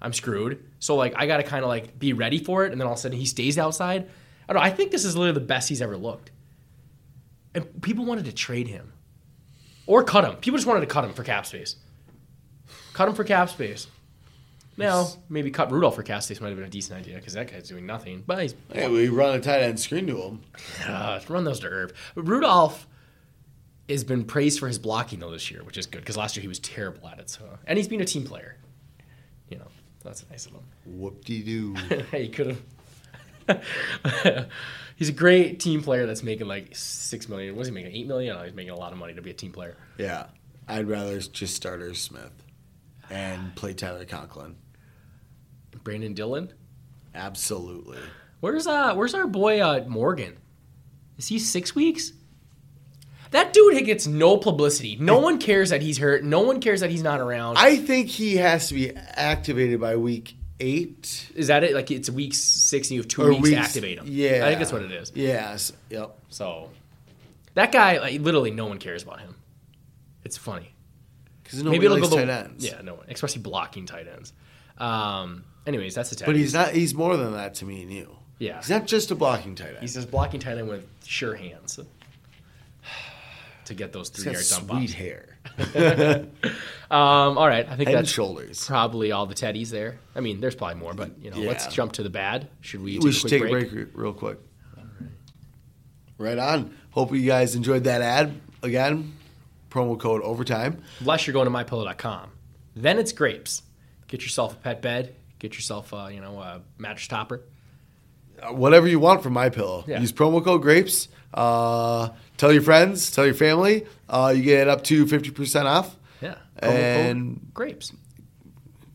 I'm screwed. So like I got to kind of like be ready for it, and then all of a sudden he stays outside. I don't know. I think this is literally the best he's ever looked, and people wanted to trade him or cut him. People just wanted to cut him for cap space. Cut him for cap space. Now maybe cut Rudolph for cap space might have been a decent idea because that guy's doing nothing. But he's Hey, we run a tight end screen to him. uh, run those to Irv. But Rudolph has been praised for his blocking though this year, which is good because last year he was terrible at it. So and he's been a team player. You a nice of him. Whoop de doo. hey, he could have. he's a great team player that's making like six million. Was he making eight million? Oh, he's making a lot of money to be a team player. yeah, I'd rather just start Irv Smith and play Tyler Conklin. Brandon Dillon. Absolutely. Where's uh Where's our boy uh, Morgan? Is he six weeks? That dude gets no publicity. No one cares that he's hurt. No one cares that he's not around. I think he has to be activated by week eight. Is that it? Like it's week six and you have two weeks, weeks- to activate him. Yeah, I think that's what it is. Yes. Yep. So that guy, like literally, no one cares about him. It's funny. Because Maybe it'll likes go tight the ends. yeah, no one, especially blocking tight ends. Um, anyways, that's the tag. But he's not. He's more than that to me and you. Yeah. He's not just a blocking tight end. he's just blocking tight end with sure hands to get those three yard dump sweet offs. hair, Um, all right, I think head that's shoulders. probably all the teddies there. I mean, there's probably more, but you know, let's jump to the bad. Should we? Take we a should quick take break? a break re- real quick. All right. Right on. Hope you guys enjoyed that ad. Again, promo code overtime. Unless you're going to mypillow.com. Then it's grapes. Get yourself a pet bed. Get yourself, uh, you know, a mattress topper. Uh, Whatever you want from my pillow. Yeah. Use promo code grapes. Uh, tell your friends. Tell your family. Uh, you get up to fifty percent off. Yeah. And grapes.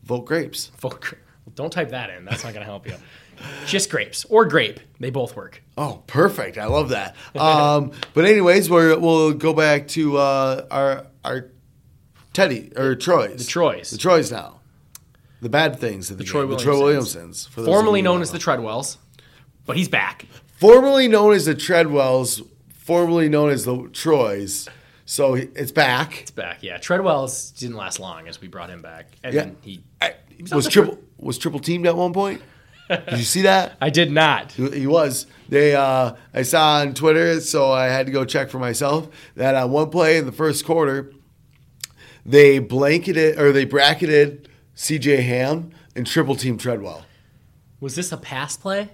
vote grapes. Gra- Don't type that in. That's not going to help you. Just grapes or grape. They both work. Oh, perfect! I love that. Um, but anyways, we're, we'll go back to uh, our our Teddy or Troy's. The Troys. The Troys now. The bad things of the, The Troy. The Troy Williamsons. Williamsons. for Formerly known as the. Treadwells, but he's back. Formerly known as the Treadwells, formerly known as the Troys. So it's back. It's back. Yeah. Treadwells didn't last long as we brought him back. And Yeah. he. I- was was triple was triple teamed at one point. Did you see that? I did not. He he was. They. Uh, I saw on Twitter, so I had to go check for myself. That on one play in the first quarter, they blanketed or they bracketed C.J. Ham and triple team Treadwell. Was this a pass play?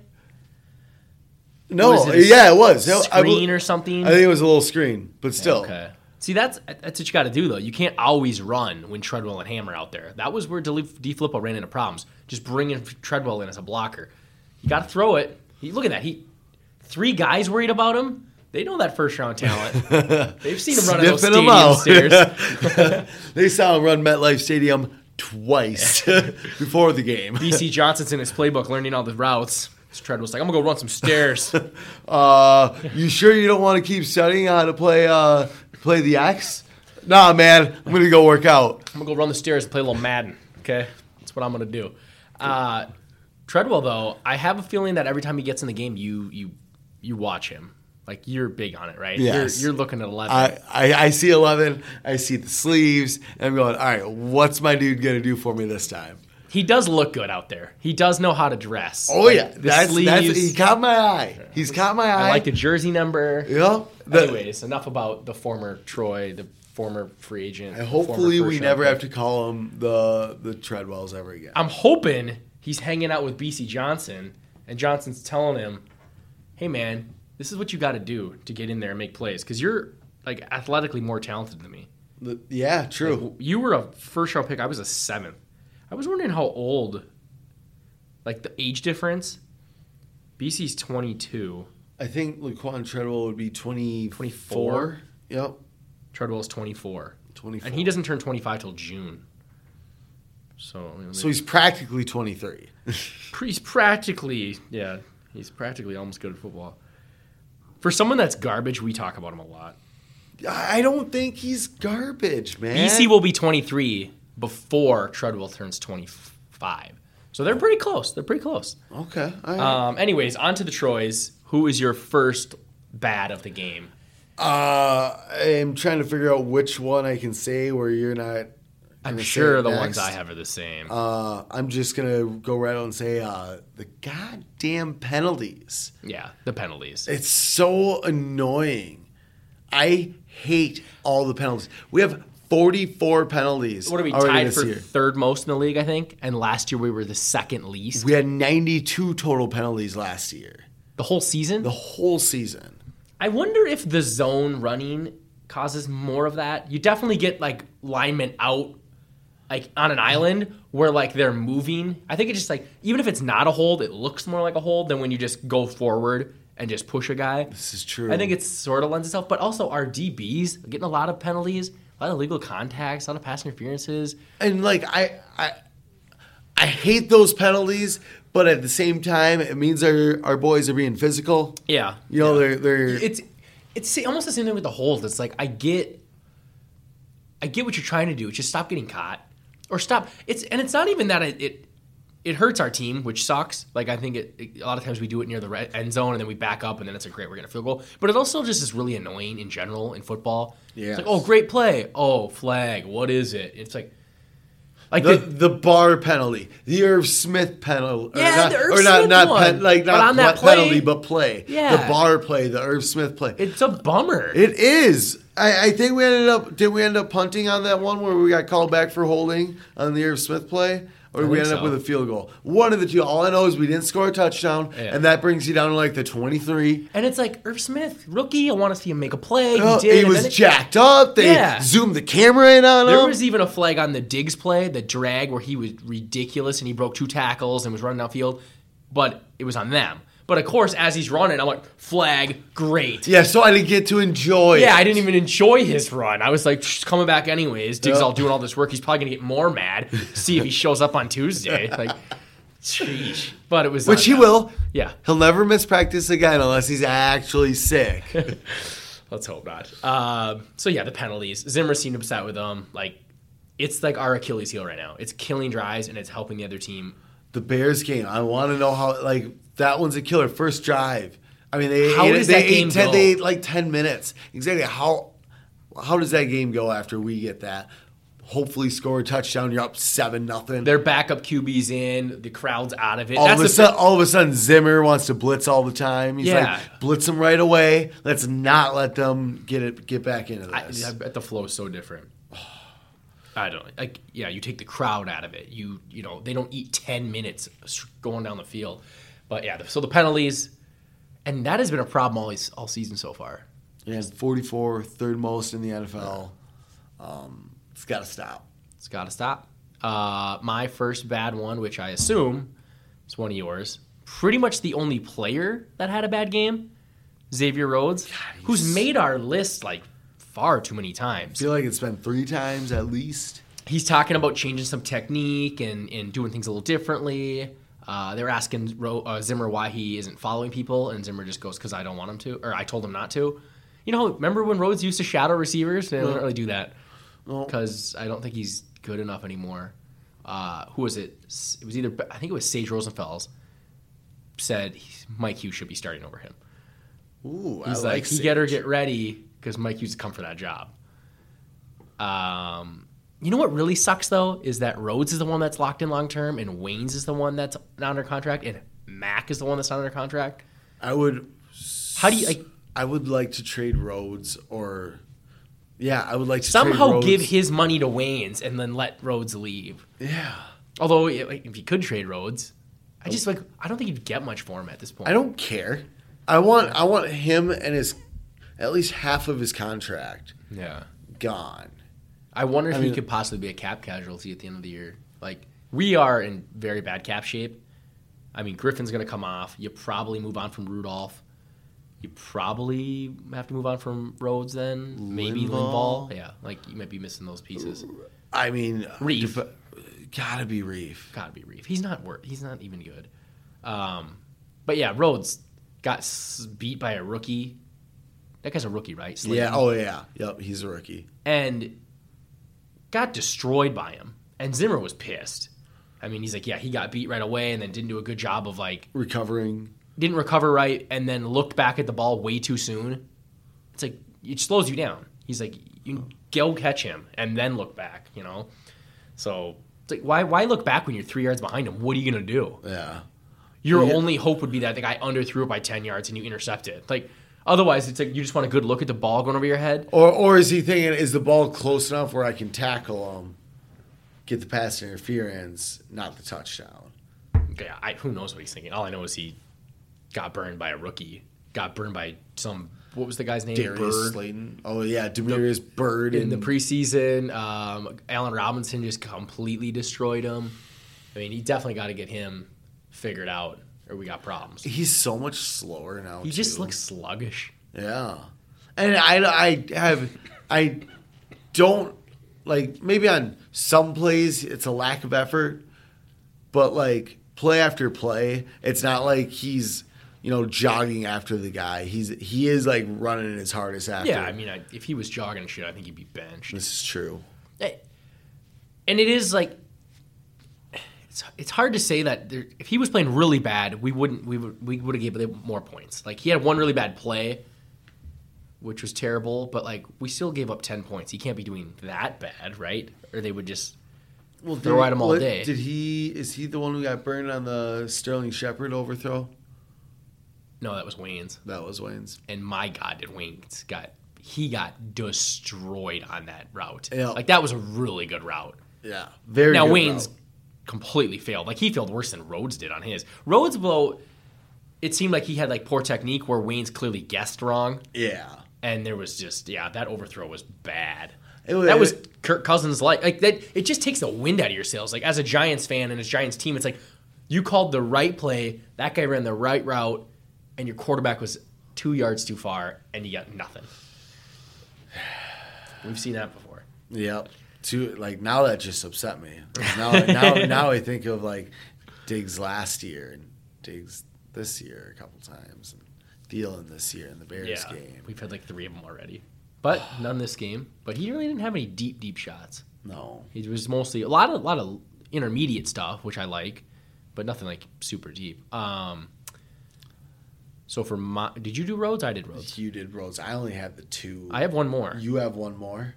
No, Was it yeah, it was I- I- or something? I think it was a little screen, but still. Okay. See, that's that's what you got to do though. You can't always run when Treadwell and Hammer out there. That was where DeFilippo ran into problems. Just bringing Treadwell in as a blocker. You got to throw it. He, look at that. He three guys worried about him. They know that first round talent. They've seen him running those stadium out. stairs. They saw him run MetLife Stadium twice before the game. Bisi Johnson's in his playbook learning all the routes. Treadwell's like, I'm gonna go run some stairs. Uh, you sure you don't want to keep studying how to play uh, play the X? Nah, man, I'm gonna go work out. I'm gonna go run the stairs and play a little Madden. Okay, that's what I'm gonna do. Uh, Treadwell, though, I have a feeling that every time he gets in the game, you you you watch him. Like you're big on it, right? Yes. You're, you're looking at eleven. I, I, I see 11, I see the sleeves, and I'm going, all right, what's my dude gonna do for me this time? He does look good out there. He does know how to dress. Oh Like, yeah, that's, that's he caught my eye. He's caught my eye. I like the jersey number. Yeah. The- Anyways, enough about the former Troy, the former free agent. And hopefully we never have to call him the the Treadwells ever again. I'm hoping he's hanging out with Bisi Johnson, and Johnson's telling him, "Hey, man, this is what you got to do to get in there and make plays, because you're like athletically more talented than me. The- yeah, true. You were a first round pick. I was a seventh. I was wondering how old, like the age difference. Bisi's 22. I think Laquan Treadwell would be 24. 24? Yep. Treadwell's 24. 24. And he doesn't turn 25 till June. So, So he's practically 23. he's practically, yeah, he's practically almost good at football. For someone that's garbage, we talk about him a lot. I don't think he's garbage, man. BC will be 23 before Treadwell turns 25. So they're pretty close. They're pretty close. Okay. Right. Um, anyways, on to the Troys. Who is your first bad of the game? Uh, I'm trying to figure out which one I can say where you're not. I'm sure the next. ones I have are the same. Uh, I'm just gonna go right out and say uh, the goddamn penalties. yeah, the penalties. It's so annoying. I hate all the penalties. We have 44 penalties. What are we tied for year. third most in the league? I think, and last year we were the second least. We had 92 total penalties last year, the whole season. the whole season. I wonder if the zone running causes more of that. You definitely get like linemen out like on an island where like they're moving. I think it just like even if it's not a hold, it looks more like a hold than when you just go forward and just push a guy. This is true. I think it sort of lends itself, but also our DBs getting a lot of penalties, a lot of legal contacts, a lot of pass interferences. and like I, I, I hate those penalties, but at the same time, it means our our boys are being physical. Yeah, You know, they're they're it's it's almost the same thing with the hold. It's like I get, I get what you're trying to do. It's just stop getting caught or stop. It's and it's not even that it it, it hurts our team, which sucks. Like I think it, it- a lot of times we do it near the red end zone and then we back up and then it's a great we're gonna field goal. But it also just is really annoying in general in football. It's like oh great play, oh flag, what is it? It's like. Like the, the, the bar penalty, the Irv Smith penalty, Yeah, or not, the Irv or not, Smith not one. pen, like not on that play- penalty, but play. Yeah. the bar play, the Irv Smith play. it's a bummer. It is. I, I think we ended up. Did we end up punting on that one where we got called back for holding on the Irv Smith play, or I we think ended up with a field goal? One of the two. All I know is we didn't score a touchdown, Yeah. and that brings you down to like the twenty-three. and it's like Irv Smith, rookie. I want to see him make a play. He Oh, did. he was it- jacked up. They Yeah. zoomed the camera in on There him. There was even a flag on the Diggs play, the drag, where he was ridiculous and he broke two tackles and was running downfield, but it was on them. But of course, as he's running, I'm like, flag, great. yeah, so I didn't get to enjoy. Yeah, it. I didn't even enjoy his run. I was like, coming back anyways. Diggs Yeah. all doing all this work. He's probably gonna get more mad. See if he shows up on Tuesday. Like, sheesh. But it was which he will. Yeah, He'll never miss practice again unless he's actually sick. let's hope not. Um, so yeah, the penalties. Zimmer seemed upset with them. Like, it's like our Achilles heel right now. It's killing drives and it's helping the other team the Bears game. I want to know how. Like that one's a killer. First drive. I mean, they How ate, does they that ate game ten, go? They ate like ten minutes. Exactly. How how does that game go after we get that? Hopefully, score a touchdown. You're up seven nothing. Their backup QB's in, the crowd's out of it. All That's of a sudden, all of a sudden, Zimmer wants to blitz all the time. He's Yeah. like, blitz them right away. Let's not let them get it get back into I, this. I bet the flow is so different. I don't like. Yeah, you take the crowd out of it. You you know they don't eat ten minutes going down the field. But yeah, so the penalties, and that has been a problem all all season so far. yeah, 44, third most in the NFL. Um, it's got to stop. It's got to stop. Uh, my first bad one, which I assume is one of yours, pretty much the only player that had a bad game, Xavier Rhodes, who's made our list like far too many times. I feel like it's been three times at least. he's talking about changing some technique and, and doing things a little differently. Uh, they're asking Ro- uh, Zimmer why he isn't following people, and Zimmer just goes, "Because I don't want him to," or "I told him not to." You know, remember when Rhodes used to shadow receivers? They don't really do that because I don't think he's good enough anymore. Uh, who was it? It was either I think it was Sage Rosenfels said Mike Hughes should be starting over him. Ooh, He's I like, like he Sage. get her get ready because Mike used to come for that job. Um, you know what really sucks though is that Rhodes is the one that's locked in long term, and Waynes is the one that's not under contract, and Mac is the one that's not under contract. I would. How do you like I would like to trade Rhodes or. Yeah, I would like to somehow give his money to Waynes and then let Rhodes leave? Yeah, Although if you could trade Rhodes, I just like I don't think you'd get much for him at this point. I don't care. I want I want him and his at least half of his contract Yeah. gone. I wonder if I he mean- could possibly be a cap casualty at the end of the year. Like we are in very bad cap shape. I mean, Griffen's going to come off. You probably move on from Rudolph. You probably have to move on from Rhodes then. Maybe Linval? Linval. Yeah, like you might be missing those pieces. I mean, Reiff. def- gotta be Reiff. Got to be Reiff. He's not worth. He's not even good. Um, but yeah, Rhodes got s- beat by a rookie. That guy's a rookie, right? Slayton. Yeah. Oh yeah. Yep. He's a rookie. and got destroyed by him. And Zimmer was pissed. I mean, he's like, yeah, he got beat right away and then didn't do a good job of like Recovering. didn't recover right and then looked back at the ball way too soon. It's like it slows you down. He's like, you go catch him and then look back, you know. So it's like, why why look back when you're three yards behind him? What are you gonna do? Yeah. Your Yeah. only hope would be that the guy underthrew it by ten yards and you intercept it. Like otherwise, it's like you just want a good look at the ball going over your head. Or or is he thinking is the ball close enough where I can tackle him, get the pass interference, not the touchdown? yeah, I, who knows what he's thinking. All I know is he got burned by a rookie. Got burned by some. What was the guy's name? Darius Bird. Slayton. Oh yeah, Demarius Bird In the preseason, um, Allen Robinson just completely destroyed him. I mean, he definitely got to get him figured out, or we got problems. He's so much slower now. He just looks sluggish. Yeah, and I I have I don't like maybe on some plays it's a lack of effort, but like play after play, it's not like he's you know jogging after the guy. He's he is like running his hardest after. Yeah, I mean, I, if he was jogging shit, I think he'd be benched. this is true. and it is like it's it's hard to say that there, if he was playing really bad, we wouldn't we would we would have given him more points. Like he had one really bad play, which was terrible, but like we still gave up ten points. He can't be doing that bad, right? Or they would just Well, Throw at him all what- day. Did he? Is he the one who got burned on the Sterling Shepard overthrow? no, that was Waynes. That was Waynes. And my God, did Waynes got he got destroyed on that route. Yeah. Like that was a really good route. Yeah, very. now Wayne's route. Completely failed. Like he failed worse than Rhodes did on his. Rhodes blow. It seemed like he had like poor technique where Waynes clearly guessed wrong, Yeah. and there was just yeah that overthrow was bad. Was- that was Kirk Cousins like like that. It just takes the wind out of your sails. Like as a Giants fan and as Giants team, it's like you called the right play. That guy ran the right route, and your quarterback was two yards too far, and you got nothing. We've seen that before. Yep. To like now that just upset me. Now now now I think of like Diggs last year and Diggs this year a couple times and Thielen this year in the Bears Yeah, game. we've had like three of them already, but none this game. But he really didn't have any deep, deep shots. No. He was mostly a lot of, a lot of intermediate stuff, which I like, but nothing like super deep. Um, so for my, did you do Rhodes? I did Rhodes. You did Rhodes. I only have the two. I have one more. you have one more.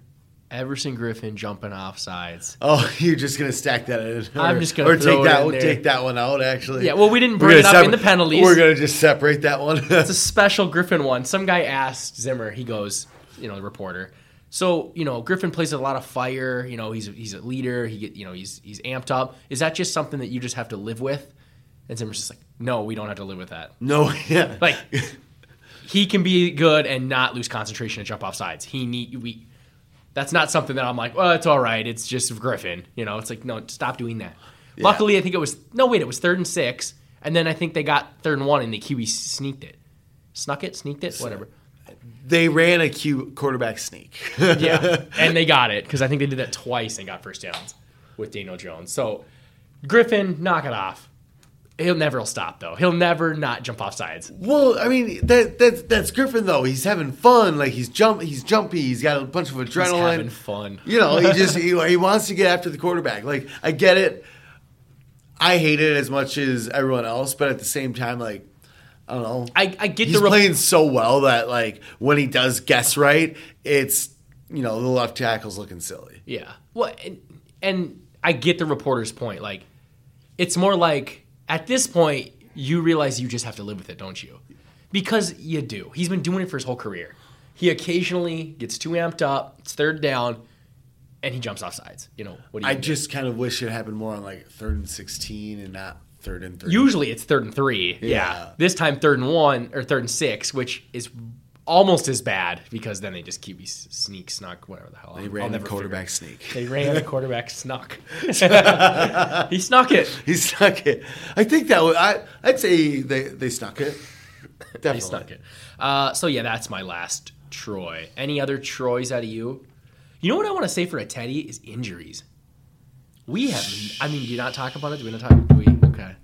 Everson Griffen jumping off sides. Oh, you're just gonna stack that in. I'm just gonna or throw take it that one. Take that one out. Actually. Yeah, well, we didn't bring it up in the penalties. We're gonna just separate that one. It's a special Griffen one. Some guy asked Zimmer. He goes, you know, the reporter. So you know, Griffen plays a lot of fire. You know, he's he's a leader. He get you know he's he's amped up. Is that just something that you just have to live with? And Zimmer's just like, no, we don't have to live with that. no. Yeah. Like he can be good and not lose concentration and jump off sides. He need we. That's not something that I'm like, well, it's all right. It's just Griffen. You know, it's like no, stop doing that. Luckily, I think it was no wait, it was third and six, and then I think they got third and one, and the QB sneaked it, snuck it, sneaked it, whatever. they ran a cute quarterback sneak. Yeah, and they got it because I think they did that twice and got first downs with Daniel Jones. So Griffen, knock it off. He'll never stop though. He'll never not jump off sides. Well, I mean that that's that's Griffen though. He's having fun. Like he's jump he's jumpy. He's got a bunch of adrenaline. He's having fun. You know, he just he, he wants to get after the quarterback. Like I get it. I hate it as much as everyone else, but at the same time, like I don't know. I, I get He's the rep- playing so well that like when he does guess right, it's you know the left tackle's looking silly. Yeah. Well, and, and I get the reporter's point. Like, it's more like at this point you realize you just have to live with it, don't you? Because you do. He's been doing it for his whole career. He occasionally gets too amped up. It's third down, and he jumps off sides. You know what? Do you I do? just kind of wish it happened more on like third and sixteen and not third and three. usually it's third and three. Yeah. Yeah. This time third and one or third and six, which is almost as bad because then they just keep you sneak snuck whatever the hell. they I'll ran the quarterback sneak. They ran the quarterback snuck. he snuck it. He snuck it. I think that was, I I'd say they they snuck it. Definitely He snuck it. Uh, so yeah, that's my last Troy. Any other Troys out of you? You know what I want to say for a Teddy is injuries. We have. I mean, do you not talk about it? Do we not talk? Do we? Okay.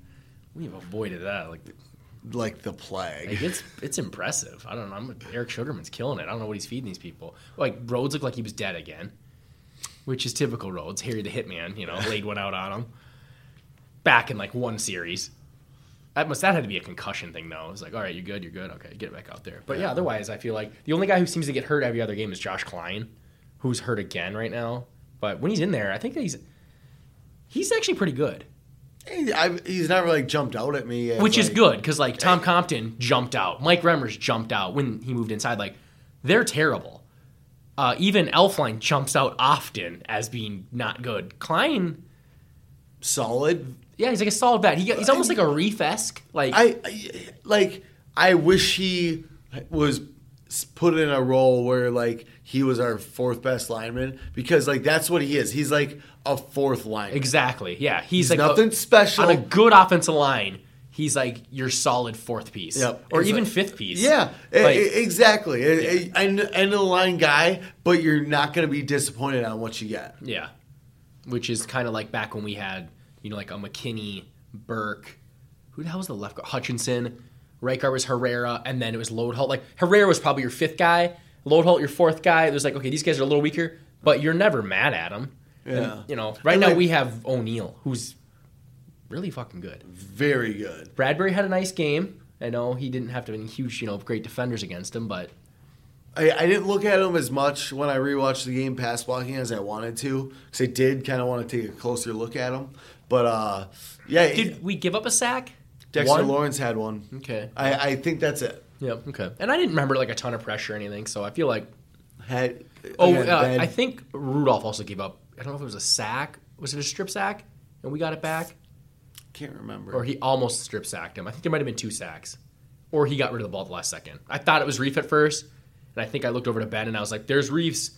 We have avoided that. Like, like the plague. like it's it's impressive. I don't know. I'm, Eric Sugarman's killing it. I don't know what he's feeding these people. Like Rhodes looked like he was dead again, which is typical Rhodes. Harry the Hitman, you know, laid one out on him. Back in like one series. That must that had to be a concussion thing though. It was like, all right, you're good, you're good, okay, get it back out there. But yeah, otherwise, I feel like the only guy who seems to get hurt every other game is Josh Kline, who's hurt again right now. But when he's in there, I think that he's he's actually pretty good, He- I, he's never like jumped out at me, which is good because like Tom Compton jumped out, Mike Remmers jumped out when he moved inside. Like they're terrible. Uh, even Elflein jumps out often as being not good. Kline, solid. yeah, he's like a solid bat. He, he's almost like a Reiff esque. Like I, I like. I wish he was put in a role where like he was our fourth best lineman because like that's what he is. He's like a fourth lineman. Exactly. Yeah, he's, He's like nothing a, special. on a good offensive line. He's like your solid fourth piece, Yep. or It's even like- fifth piece. Yeah, Like, exactly. A- End end of the line guy, but you're not going to be disappointed on what you get. yeah. Which is kind of like back when we had you know like a McKinnie, Birk, who the hell was the left guard? Hutchinson, right guard was Herrera, and then it was Loadholt. Like Herrera was probably your fifth guy, Loadholt your fourth guy. It was like okay, these guys are a little weaker, but you're never mad at them. Yeah. you know, right And, now like- we have O'Neill, who's really fucking good. Very good. Bradbury had a nice game. I know he didn't have to be huge, you know, great defenders against him, but I, I didn't look at him as much when I rewatched the game pass blocking as I wanted to because I did kind of want to take a closer look at him. But uh, yeah, did we give up a sack? Dexter One? Lawrence had one. Okay. I, I think that's it. Yeah. Okay. And I didn't remember like a ton of pressure or anything, so I feel like Had oh, again, uh, I think Rudolph also gave up. I don't know if it was a sack. Was it a strip sack? And we got it back, can't remember. or he almost strip sacked him. I think there might have been two sacks, or he got rid of the ball at the last second. I thought it was Reiff at first, and I think I looked over to Ben and I was like, "There's Reiff's."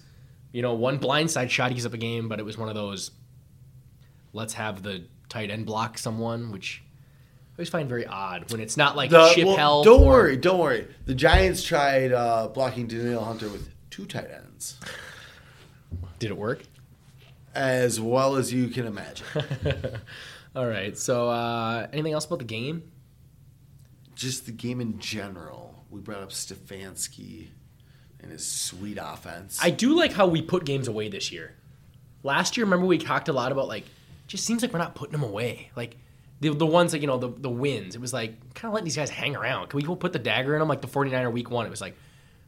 You know, one blindside shot he gives up a game, but it was one of those. Let's have the tight end block someone, which always find very odd when it's not like The- chip well, help. Don't or- worry, don't worry. The Giants tried uh, blocking Danielle Hunter with two tight ends, Did it work? as well as you can imagine. All right. So, uh, anything else about the game? Just the game in general. We brought up Stefanski and his sweet offense. I do like how we put games away this year. Last year, remember we talked a lot about like, just seems like we're not putting them away. Like the the ones that you know the the wins. It was like kind of letting these guys hang around. Can we go put the dagger in them like the 49er week one? It was like,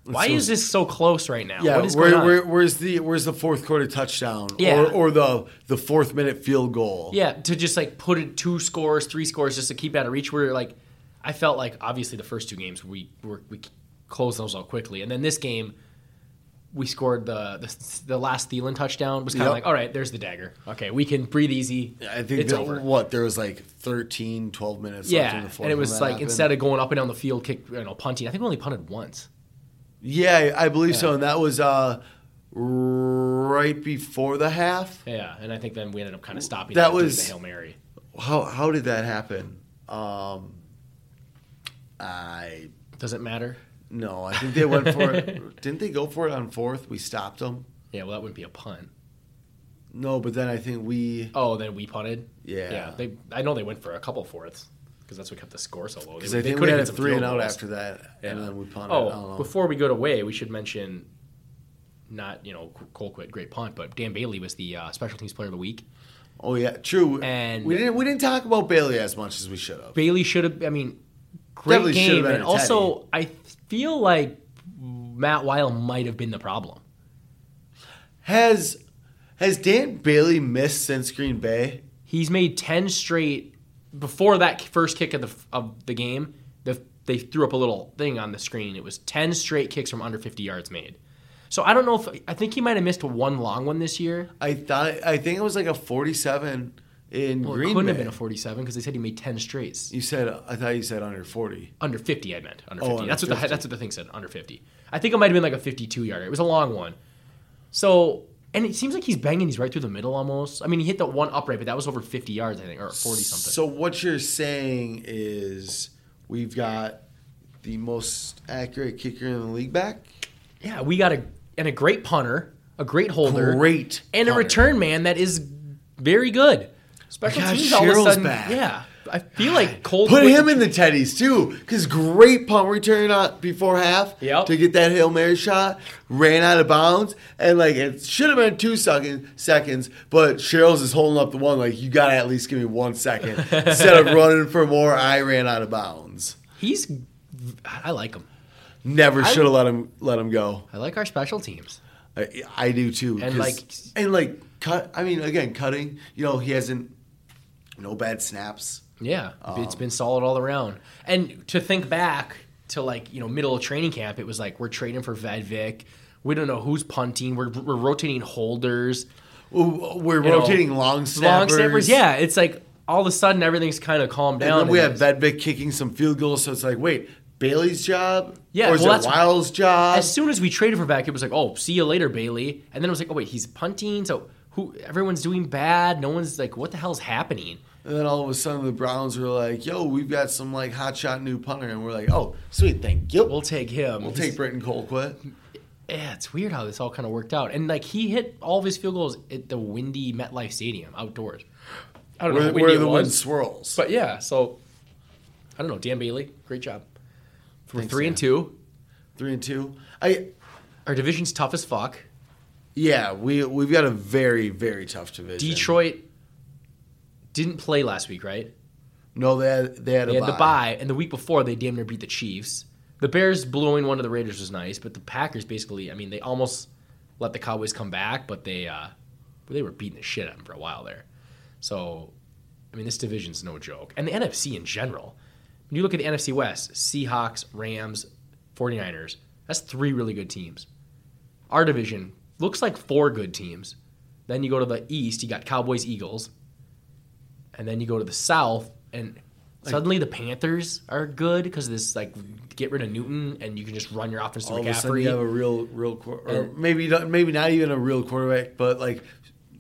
why So- is this so close right now? yeah, what is where, going on? where, where's the where's the fourth quarter touchdown? Yeah. or, or the the fourth minute field goal? Yeah, to just like put it two scores, three scores, just to keep out of reach. Where like, I felt like obviously the first two games we were, we closed those out quickly, and then this game we scored the the, the last Thielen touchdown was kind of Yep. like, all right, there's the dagger. Okay, we can breathe easy. I think it's that, over. what there was like 13, 12 minutes. left in Yeah, the fourth and it was like happened. instead of going up and down the field, kick, you know, punting. I think we only punted once. yeah, I believe so, and that was uh, right before the half. Yeah, and I think then we ended up kind of stopping. That was- the hail mary. How how did that happen? Um, I Does it matter? No, I think they went for it. Didn't they go for it on fourth? We stopped them. Yeah, well, that wouldn't be a punt. No, but then I think we. Oh, then we punted. Yeah. yeah. They, I know they went for a couple fourths. because that's what kept the score so low. They, Because I they could have had some three and out goals. after that, and then we punted. I don't Oh, know. before we go to away, we should mention not you know Colquitt, great punt, but Dan Bailey was the uh, special teams player of the week. Oh yeah, true. And- we didn't we didn't talk about Bailey as much as we should have. Bailey should have. I mean, great Definitely game, and also I feel like Matt Wile might have been the problem. Has has Dan Bailey missed since Green Bay? He's made ten straight before that first kick of the of the game. The, they threw up a little thing on the screen. It was ten straight kicks from under fifty yards made. So I don't know if I think he might have missed one long one this year. I thought I think it was like a forty-seven in Well, it Green couldn't Bay. have been a forty-seven because they said he made ten straights. You said I thought you said under forty. Under 50, I meant. Under Oh, 50. under that's what 50. the that's what the thing said. Under 50. I think it might have been like a 52 yarder. It was a long one. So, and it seems like he's banging these right through the middle almost. I mean, he hit the one upright, but that was over 50 yards, I think, or 40 something. So what you're saying is we've got the most accurate kicker in the league back. yeah, we got a and a great punter, a great holder, Great and a return man that is very good. Special God, teams all of a Sherels sudden, back. yeah. I feel like Cole Put him in the teddies too, because great punt return on before half Yep. to get that hail mary shot. Ran out of bounds, and like it should have been two second, seconds, but Sherels is holding up the one. Like you gotta at least give me one second instead of running for more. I ran out of bounds. He's I like him. Never should have let him let him go. I like our special teams. I, I do too. And, 'cause- like- and like cut. I mean, again, cutting. You know, he hasn't no bad snaps. Yeah, Um, it's been solid all around. And to think back to like you know middle of training camp, it was like we're trading for Vedvik. We don't know who's punting. We're, we're rotating holders, We're You know, rotating long snappers. long snappers. Yeah, it's like all of a sudden everything's kind of calmed down. And then we have Vedvik kicking some field goals, so it's like, wait, Bailey's job? Yeah, or is well, it Wiles' job? as soon as we traded for back, it was like, oh, see you later, Bailey. And then it was like, oh wait, he's punting. So who? Everyone's doing bad. No one's like, what the hell's happening? and then all of a sudden, the Browns were like, "Yo, we've got some like hotshot new punter," and we're like, "Oh, sweet, thank you. We'll take him. We'll take Britton Colquitt." Yeah, it's weird how this all kind of worked out. And like he hit all of his field goals at the windy MetLife Stadium outdoors. I don't know Where, how where the it wind swirls. but yeah. So I don't know. Dan Bailey, great job. We're Thanks, three and two. Three and two. I Our division's tough as fuck. Yeah, we we've got a very very tough division. Detroit didn't play last week, right? No, they had they had, They a had the bye. bye, and the week before they damn near beat the Chiefs. The Bears blowing one of the Raiders was nice, but the Packers basically, I mean, they almost let the Cowboys come back, but they uh, they were beating the shit out of them for a while there. So, I mean, this division's no joke, and the NFC in general. When you look at the NFC West, Seahawks, Rams, 49ers, that's three really good teams. Our division looks like four good teams. Then you go to the East, you got Cowboys, Eagles, and then you go to the South, and suddenly the Panthers are good because this like get rid of Newton and you can just run your offense to all of a sudden you have a real real or And- maybe not, maybe not even a real quarterback, but like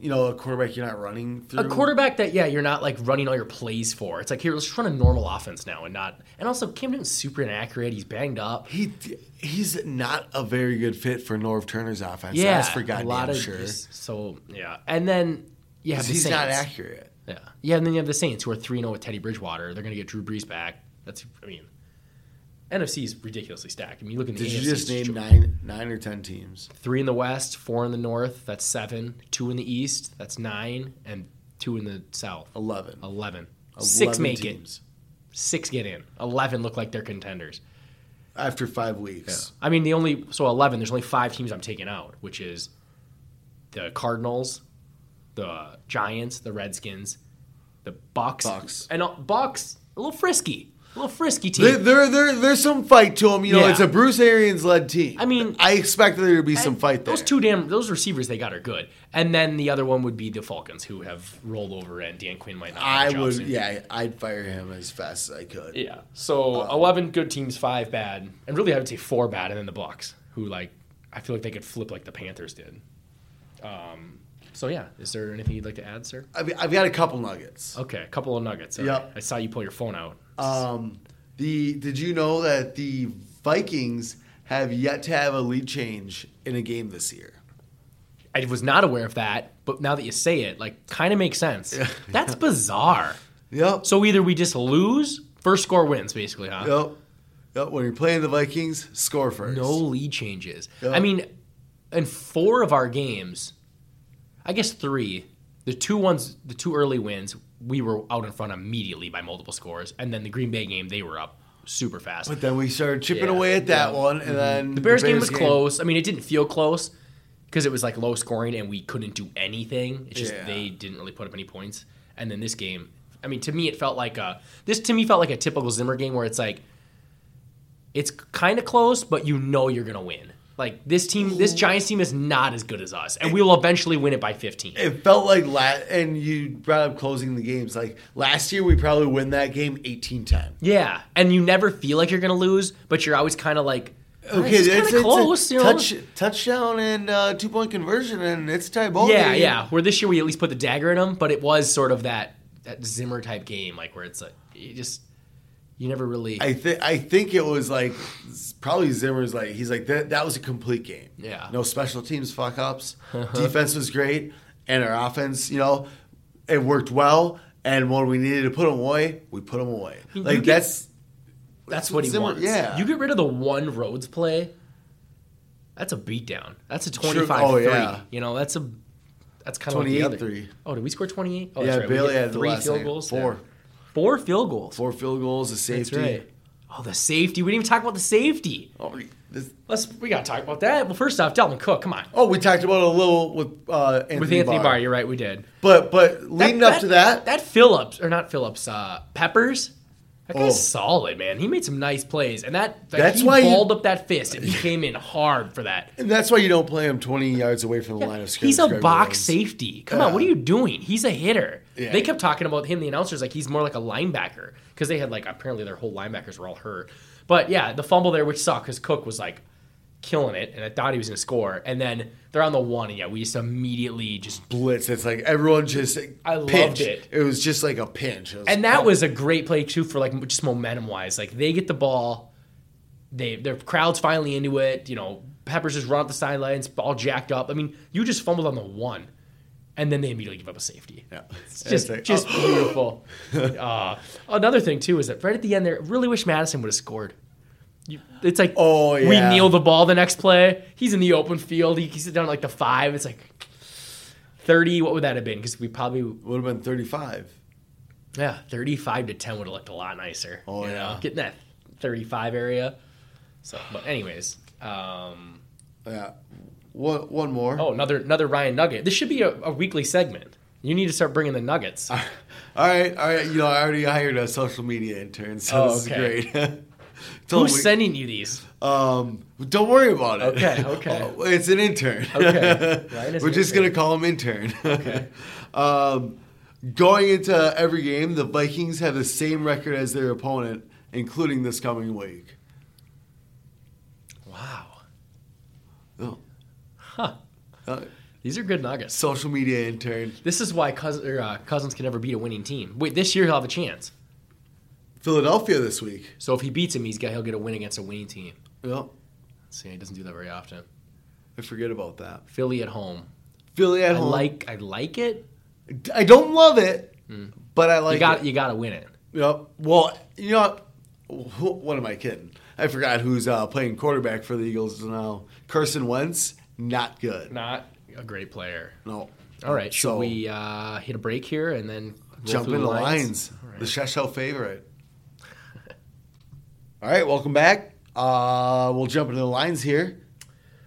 you know a quarterback you're not running through. A quarterback that yeah, you're not like running all your plays for. It's like here, let's run a normal offense now and not. And also, Cam Newton's super inaccurate. He's banged up. He he's not a very good fit for Norv Turner's offense. Yeah, that's for a goddamn lot of sure. so yeah, and then you have the He's Saints. not accurate. Yeah, yeah, and then you have the Saints who are three zero oh with Teddy Bridgewater. They're going to get Drew Brees back. That's I mean, NFC is ridiculously stacked. I mean, you look at the Did AFC, you just name nine nine or ten teams? three in the West, four in the North. That's seven. Two in the East. That's nine, and two in the South. Eleven. Eleven. 11 Six make teams it. Six get in. Eleven look like they're contenders. after five weeks. I mean, the only so eleven. There's only five teams I'm taking out, which is the Cardinals, the Giants, the Redskins, the Bucks, Bucks. and uh, Bucks a little frisky, a little frisky team. there, there, there's some fight to them. You know, Yeah. it's a Bruce Arians led team. I mean- I expect there to be some fight there. Those two damn those receivers they got are good, and then the other one would be the Falcons, who have rolled over, and Dan Quinn might not. I would, soon. yeah, I'd fire him as fast as I could. Yeah. So eleven good teams, five bad, and really I would say four bad, and then the Bucks, who like I feel like they could flip like the Panthers did. Um. So yeah, is there anything you'd like to add, sir? I've, I've got a couple nuggets. Okay, a couple of nuggets. All Yep. right. I saw you pull your phone out. Um, the did you know that the Vikings have yet to have a lead change in a game this year? I was not aware of that, but now that you say it, like, kind of makes sense. That's bizarre. Yep. So either we just lose First score wins, basically, huh? Yep. Yep. When you're playing the Vikings, score first. No lead changes. Yeah. I mean, in four of our games, I guess three, the two ones, the two early wins, we were out in front immediately by multiple scores, and then the Green Bay game, they were up super fast. But then we started chipping Yeah, away at that yeah. one, and mm-hmm. then the Bears game was close. I mean, it didn't feel close because it was like low scoring and we couldn't do anything. It's just Yeah. they didn't really put up any points. And then this game, I mean, to me, it felt like a this to me felt like a typical Zimmer game where it's like it's kind of close, but you know you're gonna win. Like this team, this Giants team is not as good as us, and we will eventually win it by 15. It felt like la- and you brought up closing the games. Like last year, we probably win that game 18-10. Yeah, and you never feel like you're gonna lose, but you're always kind of like, okay, Okay, it's it's, close. it's you know? touch, touchdown and uh, two point conversion, and it's tie ball. Yeah, game. yeah. Where this year we at least put the dagger in them, but it was sort of that that Zimmer type game, like where it's like you just you never really. I think I think it was like probably Zimmer's like he's like that that was a complete game. Yeah. No special teams fuck ups. Uh-huh. Defense was great, and our offense, you know, it worked well. And when we needed to put them away, we put them away. You Like get- that's that's what he Zimmer- wants. yeah. You get rid of the one Rhodes play. That's a beatdown. That's a 25-3. Oh, yeah. You know, that's a that's kind of the other. 28-3. Oh, did we score 28? Oh, yeah. that's right. Bailey had the three last field night. goals. Four, Yeah. Four field goals. four field goals, a That's safety. right. Oh, the safety. We didn't even talk about the safety. Oh, this, Let's we gotta talk about that. Well, first off, Dalvin Cook. Come on. oh, we talked about it a little with uh, Anthony With Anthony Barr. Barr, you're right. We did. But but leading up to that, that Phillips or not Phillips, uh, Peppers. That guy's Oh. solid, man. He made some nice plays, and that, that That's he why balled up that fist, and he came in hard for that. and that's why you don't play him 20 yards away from the line of scrimmage. He's a box safety. Come on, what are you doing? He's a hitter. Yeah. They kept talking about him, the announcers, like he's more like a linebacker because they had like apparently their whole linebackers were all hurt. But yeah, the fumble there, which sucked because Cook was like killing it, and I thought he was going to score, and then they're on the one, and yeah, we just immediately just blitz. It's like everyone just I loved it. It was just like a pinch. And that was a great play too for like just momentum wise. Like they get the ball, they their crowd's finally into it. You know, Peppers just run up the sidelines, ball jacked up. I mean, you just fumbled on the one, and then they immediately give up a safety. Yeah. It's just like, just oh. beautiful. uh, another thing too is that right at the end there, really wish Mattison would have scored. You, it's like Oh, we kneel the ball the next play. He's in the open field. He, he's down at like the five. It's like thirty. What would that have been? Because we probably would have been 35. yeah, 35 to 10 would have looked a lot nicer. Oh, you know, yeah. Getting that 35 area. So, but anyways, um, Yeah. One, one more. oh, another another Ryan Nugget. This should be a, a weekly segment. You need to start bringing the nuggets. All right. All right. You know, I already hired a social media intern, so Oh, this okay. is great. Who's we- sending you these? Um, don't worry about it. Okay, okay. Oh, it's an intern. Okay. Ryan We're just intern. gonna call him intern. Okay. um, going into every game, the Vikings have the same record as their opponent, including this coming week. Wow. Oh. Huh. Uh, These are good nuggets. social media intern. This is why Cousins, or, uh, Cousins can never beat a winning team. Wait, this year he'll have a chance. Philadelphia this week. So if he beats him, he's got he'll get a win against a winning team. Yep. See, he doesn't do that very often. I forget about that. Philly at home. Philly at I home. like I like it. I don't love it, but I like you got it. you got to win it. Yep. Well, you know, who, what am I kidding? I forgot who's uh, playing quarterback for the Eagles now. Carson Wentz, not good. Not a great player. No. All right, should we uh, hit a break here and then jump through into the lines? All right. The Sheshel favorite. All right, welcome back. Uh, we'll jump into the lines here.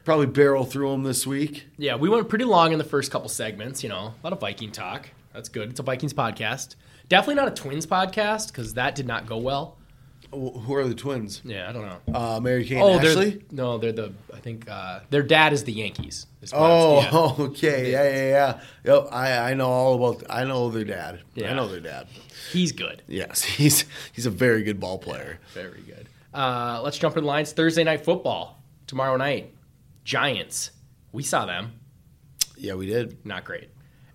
Probably barrel through them this week. Yeah, we went pretty long in the first couple segments. You know, a lot of Viking talk. That's good. It's a Vikings podcast. Definitely not a Twins podcast because that did not go well. Who are the twins? Yeah, I don't know. Uh, Mary Kay oh, and they're no, they're the. I think uh, their dad is the Yankees. is Oh, yeah. okay. Yeah, yeah, yeah. Yep, I, I know all about. I know their dad. Yeah. I know their dad. he's good. Yes, he's he's a very good ball player. Very good. Uh, let's jump in the lines. Thursday night football tomorrow night. Giants. We saw them. Yeah, we did. Not great.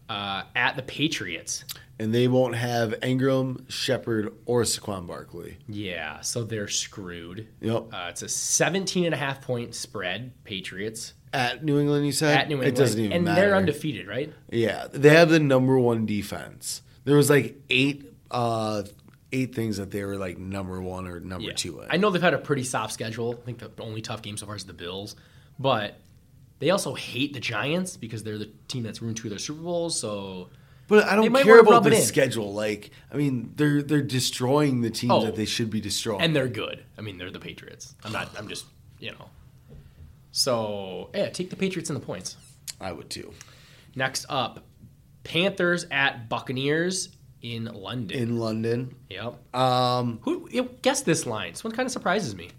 Uh, at the Patriots. And they won't have Ingram, Shepard, or Saquon Barkley. Yeah, so they're screwed. Yep. Uh, it's a 17 and a half point spread, Patriots At New England, you said? at New England. It doesn't even and matter. And they're undefeated, right? Yeah, they have the number one defense. There was like eight uh, eight things that they were like number one or number Yeah. two. I know they've had a pretty soft schedule. I think the only tough game so far is the Bills, but they also hate the Giants because they're the team that's ruined two of their Super Bowls. So But I don't care about the schedule. Like, I mean, they're they're destroying the teams Oh. that they should be destroying. and they're good. I mean, they're the Patriots. I'm not. I'm just you know. So yeah, take the Patriots and the points. I would too. Next up, Panthers at Buccaneers in London. In London, yep. um, Who guess this line? This one kind of surprises me.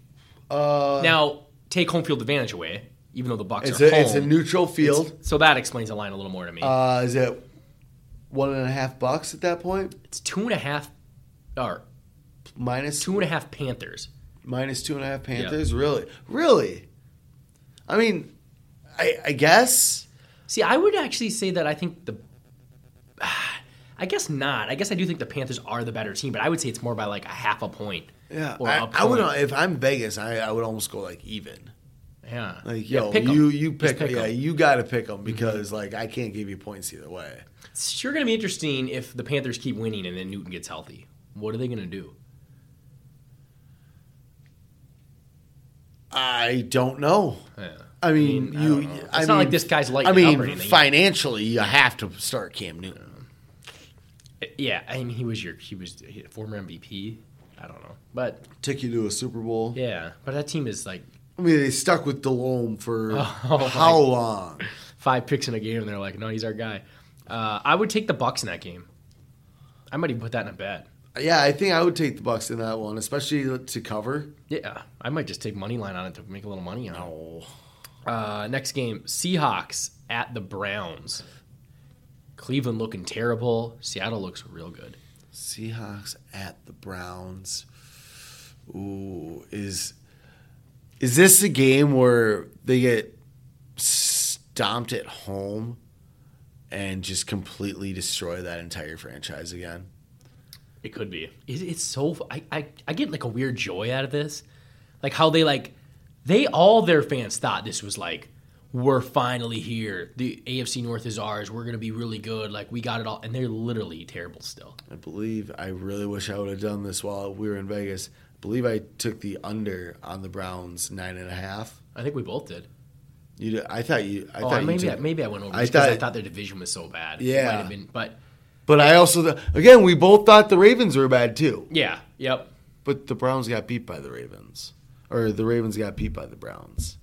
uh, Now take home field advantage away, even though the Bucks it's are a home. it's a neutral field. so that explains the line a little more to me. Uh, is it one and a half bucks at that point? it's two and a half, or Minus two and a half Panthers. minus two and a half Panthers. Really, really. I mean, I, I guess. See, I would actually say that I think the. I guess not. I guess I do think the Panthers are the better team, but I would say it's more by like a half a point. Yeah, or I, a I would. If I'm Vegas, I, I would almost go like even. Yeah. Like Yeah, yo, you you pick, pick yeah 'em. you got to pick them mm-hmm. because like I can't give you points either way. It's sure going to be interesting if the Panthers keep winning and then Newton gets healthy. What are they going to do? I don't know. Yeah. I mean, I you. don't. I It's mean, not like this guy's lighting I mean, financially, you have to start Cam Newton. Yeah, I mean, he was your he was a former MVP. I don't know, but Took you to a Super Bowl. yeah, but that team is like I mean, they stuck with Delhomme for Oh, how long? five picks in a game, and they're like, no, he's our guy. Uh, I would take the Bucks in that game. I might even put that in a bet. Yeah, I think I would take the Bucks in that one, especially to cover. Yeah, I might just take money line on it to make a little money on it. Oh, Uh, next game, Seahawks at the Browns. Cleveland looking terrible. Seattle looks real good. Seahawks at the Browns. Ooh, is is this a game where they get stomped at home and just completely destroy that entire franchise again? It could be. It, it's so. I, I I get like a weird joy out of this, like how they like they all their fans thought this was like we're finally here. The AFC North is ours. We're gonna be really good. Like we got it all, and they're literally terrible still. I believe I really wish I would have done this while we were in Vegas. I believe I took the under on the Browns nine and a half. I think we both did. You, did- I thought you. I oh, thought maybe you I, maybe I went over I because I thought- thought their division was so bad. Yeah. might have been, but But I also again we both thought the Ravens were bad too. yeah, yep. But the Browns got beat by the Ravens, or the Ravens got beat by the Browns.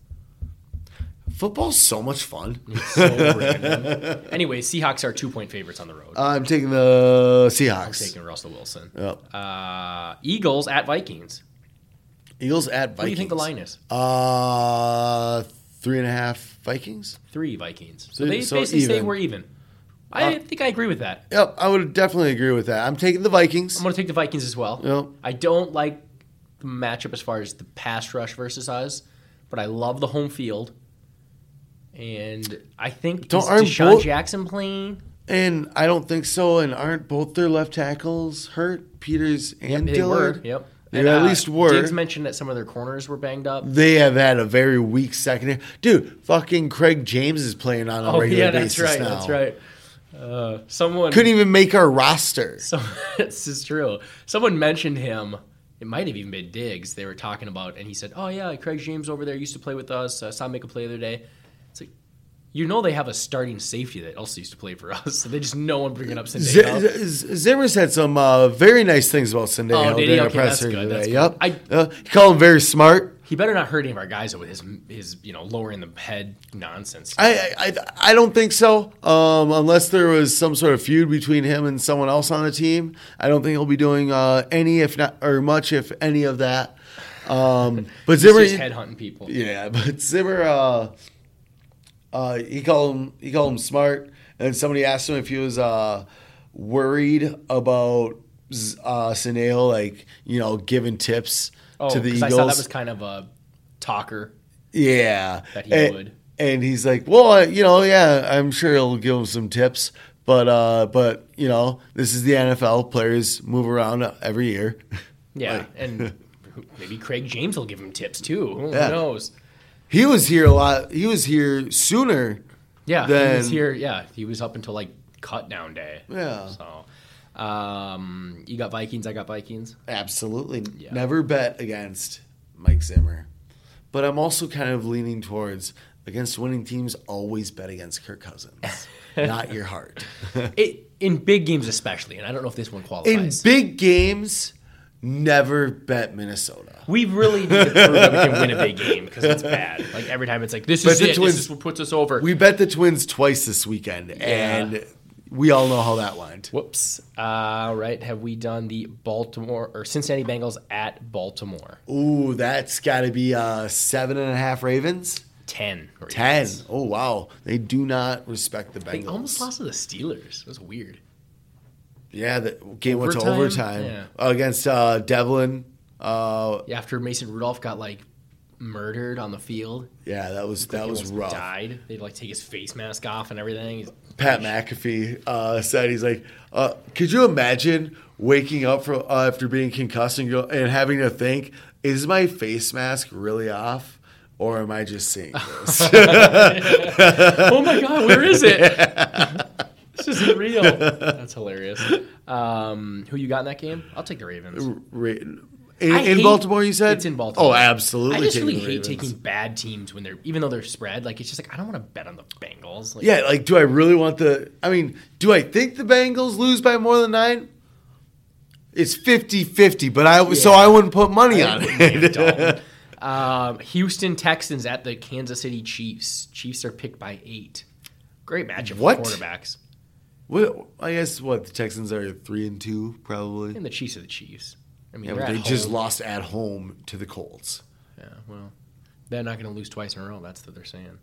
Football's so much fun. So random. Anyway, Seahawks are two point favorites on the road. I'm taking the Seahawks. I'm taking Russell Wilson. Yep. Uh, Eagles at Vikings. Eagles at Vikings. What do you think the line is? Uh, three and a half Vikings. Three Vikings. So, So- they so basically say even. we're even. I Uh, think I agree with that. Yep, I would definitely agree with that. I'm taking the Vikings. I'm going to take the Vikings as well. Yep. I don't like the matchup as far as the pass rush versus us, but I love the home field. And I think Don't- is DeSean both- Jackson playing? And I don't think so. And aren't both their left tackles hurt? Peters and they Dillard. were. Yep. They And, at uh, least were. Diggs mentioned that some of their corners were banged up. They have had a very weak secondary. Dude, fucking Craig James is playing on a Oh regular yeah, that's basis right. now. That's right. Uh, someone Couldn't even make our roster. So this is true. Someone mentioned him. It might have even been Diggs. They were talking about, and he said, "Oh yeah, Craig James over there used to play with us. I saw him make a play the other day." You know, they have a starting safety that also used to play for us. So they just no one bringing up Z- Z- Zimmer said some uh, very nice things about Sendejo Oh, during Okay, that's good, today. that's Yep. I- Uh, he called him very smart. He better not hurt any of our guys with his his you know lowering the head nonsense. I, I I don't think so. Um, unless there was some sort of feud between him and someone else on the team, I don't think he'll be doing uh, any, if not, or much, if any of that. Um, but He's Zimmer, just headhunting people. yeah, but Zimmer, uh, he called him he called him smart, and somebody asked him if he was uh, worried about uh, Saneo, like you know, giving tips Oh, to the Eagles. I saw that was kind of a talker. Yeah, That he and, would. And he's like, well, you know, yeah, I'm sure he'll give him some tips, but uh, but you know, this is the NFL. Players move around every year. Yeah, Like- and maybe Craig James will give him tips too. Who Yeah. knows? He was here a lot. He was here sooner. Yeah, he was here. Yeah, he was up until like cut down day. Yeah. So, Um, you got Vikings. I got Vikings. Absolutely. Yeah. Never bet against Mike Zimmer. But I'm also kind of leaning towards against winning teams, always bet against Kirk Cousins, not your heart. It, in big games, especially, and I don't know if this one qualifies. In big games, never bet Minnesota. we really need to prove that we can win a big game because it's bad. Like every time, it's like this But is the it. Twins- this is what puts us over. We bet the Twins twice this weekend, and we all know how that went. Whoops. Uh, all right. Have we done the Baltimore or Cincinnati Bengals at Baltimore? Ooh, that's got to be uh, seven and a half Ravens. Ten. Ten. Oh wow, they do not respect the They Bengals. almost lost to the Steelers. It was weird. Yeah, the game went to Overtime? overtime Yeah. against uh, Devlin. Uh, Yeah, after Mason Rudolph got like murdered on the field, yeah, that was that was rough. Died. They'd like take his face mask off and everything. He's- Pat McAfee uh, said he's like, uh, could you imagine waking up from uh, after being concussed and, go, and having to think, is my face mask really off? Or am I just seeing this? oh my god, where is it? this isn't real. That's hilarious. Um, who you got in that game? I'll take the Ravens. Ra- in, I in hate- Baltimore, you said It's in Baltimore. Oh, absolutely. I just taking really the hate Ravens. taking bad teams when they're even though they're spread. Like it's just like I don't want to bet on the Bengals. Like, Yeah, like, do I really want the? I mean, do I think the Bengals lose by more than nine? It's 50-50, but I so I wouldn't put money I on wouldn't be a it. Dalton. um, Houston Texans at the Kansas City Chiefs. Chiefs are picked by eight. Great matchup for What? quarterbacks. Well, I guess what the Texans are three and two probably. And the Chiefs are the Chiefs. I mean, Yeah, but they just home. lost at home to the Colts. Yeah, well, they're not going to lose twice in a row. That's what they're saying.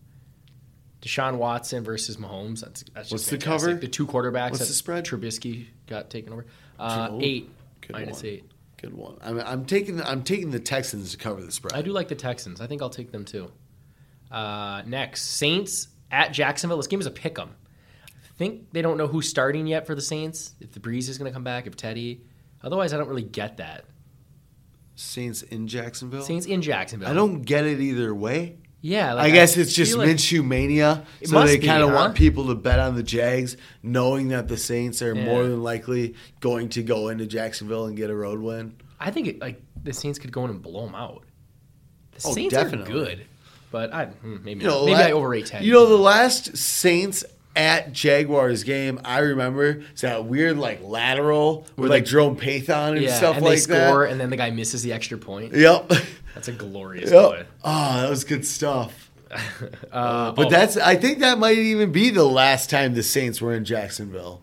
Deshaun Watson versus Mahomes. That's that's just What's the fantastic. cover? The two quarterbacks. What's that the spread? Trubisky got taken over. Uh, Oh, eight good minus one. eight. Good one. I'm, I'm taking the, I'm taking the Texans to cover the spread. I do like the Texans. I think I'll take them too. Uh, next, Saints at Jacksonville. This game is a pick 'em. I think they don't know who's starting yet for the Saints. If the Brees is going to come back, if Teddy. Otherwise, I don't really get that. Saints in Jacksonville. Saints in Jacksonville. I don't get it either way. Yeah, like, I guess it's just like- Minshew mania. So they kind of huh? want people to bet on the Jags, knowing that the Saints are Yeah. more than likely going to go into Jacksonville and get a road win. I think it, like the Saints could go in and blow them out. The Oh, Saints definitely. are good, but I hmm, maybe You know, maybe la- I overrate Teddy. You know, the last Saints at Jaguars game, I remember it's that weird like lateral with Where like they- Jerome Pathon and yeah, stuff and like they score, that. and then the guy misses the extra point. Yep. That's a glorious Yep. play. Oh, that was good stuff. Uh, But oh, that's I think that might even be the last time the Saints were in Jacksonville.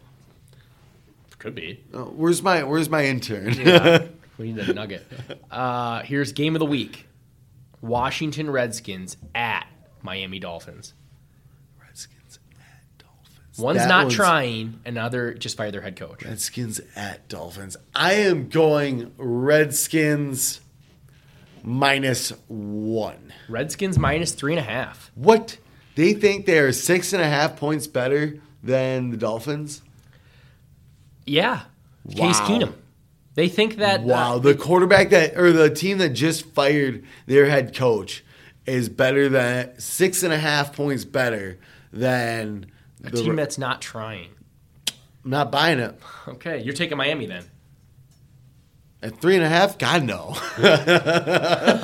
could be. Oh, where's my Where's my intern? Yeah, we need a nugget. Uh, here's game of the week: Washington Redskins at Miami Dolphins. Redskins at Dolphins. One's That not one's- trying, another just fired their head coach. Redskins at Dolphins. I am going Redskins minus one. Redskins minus three and a half. What? They think they are six and a half points better than the Dolphins? Yeah, Case Wow. Keenum. They think that. uh, Wow. The quarterback that, or the team that just fired their head coach is better than six and a half points better than a the. team that's not trying. I'm not buying it. Okay, you're taking Miami then. At three and a half? God, no.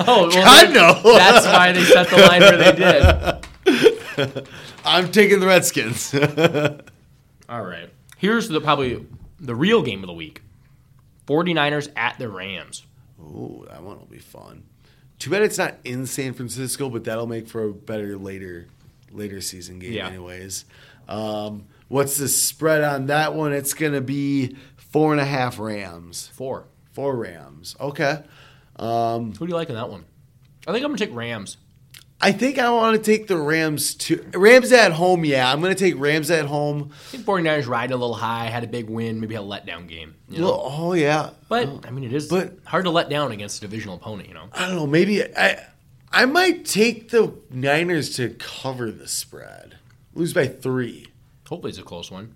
Oh, well, God, no. That's why they set the line where they did. I'm taking the Redskins. All right. Here's the probably the real game of the week. 49ers at the Rams. Ooh, that one will be fun. Too bad it's not in San Francisco, but that'll make for a better later later season game, Yeah. anyways. Um, what's the spread on that one? It's gonna be four and a half Rams. Four. Four Rams. Okay. Um, Who do you like in that one? I think I'm gonna take Rams. I think I want to take the Rams to Rams at home. Yeah, I'm gonna take Rams at home. I think 49ers riding a little high, had a big win, maybe a letdown game. You know? Well, oh yeah, but I mean, it is but- hard to let down against a divisional opponent. You know. I don't know. Maybe I I might take the Niners to cover the spread. Lose by three. Hopefully, it's a close one.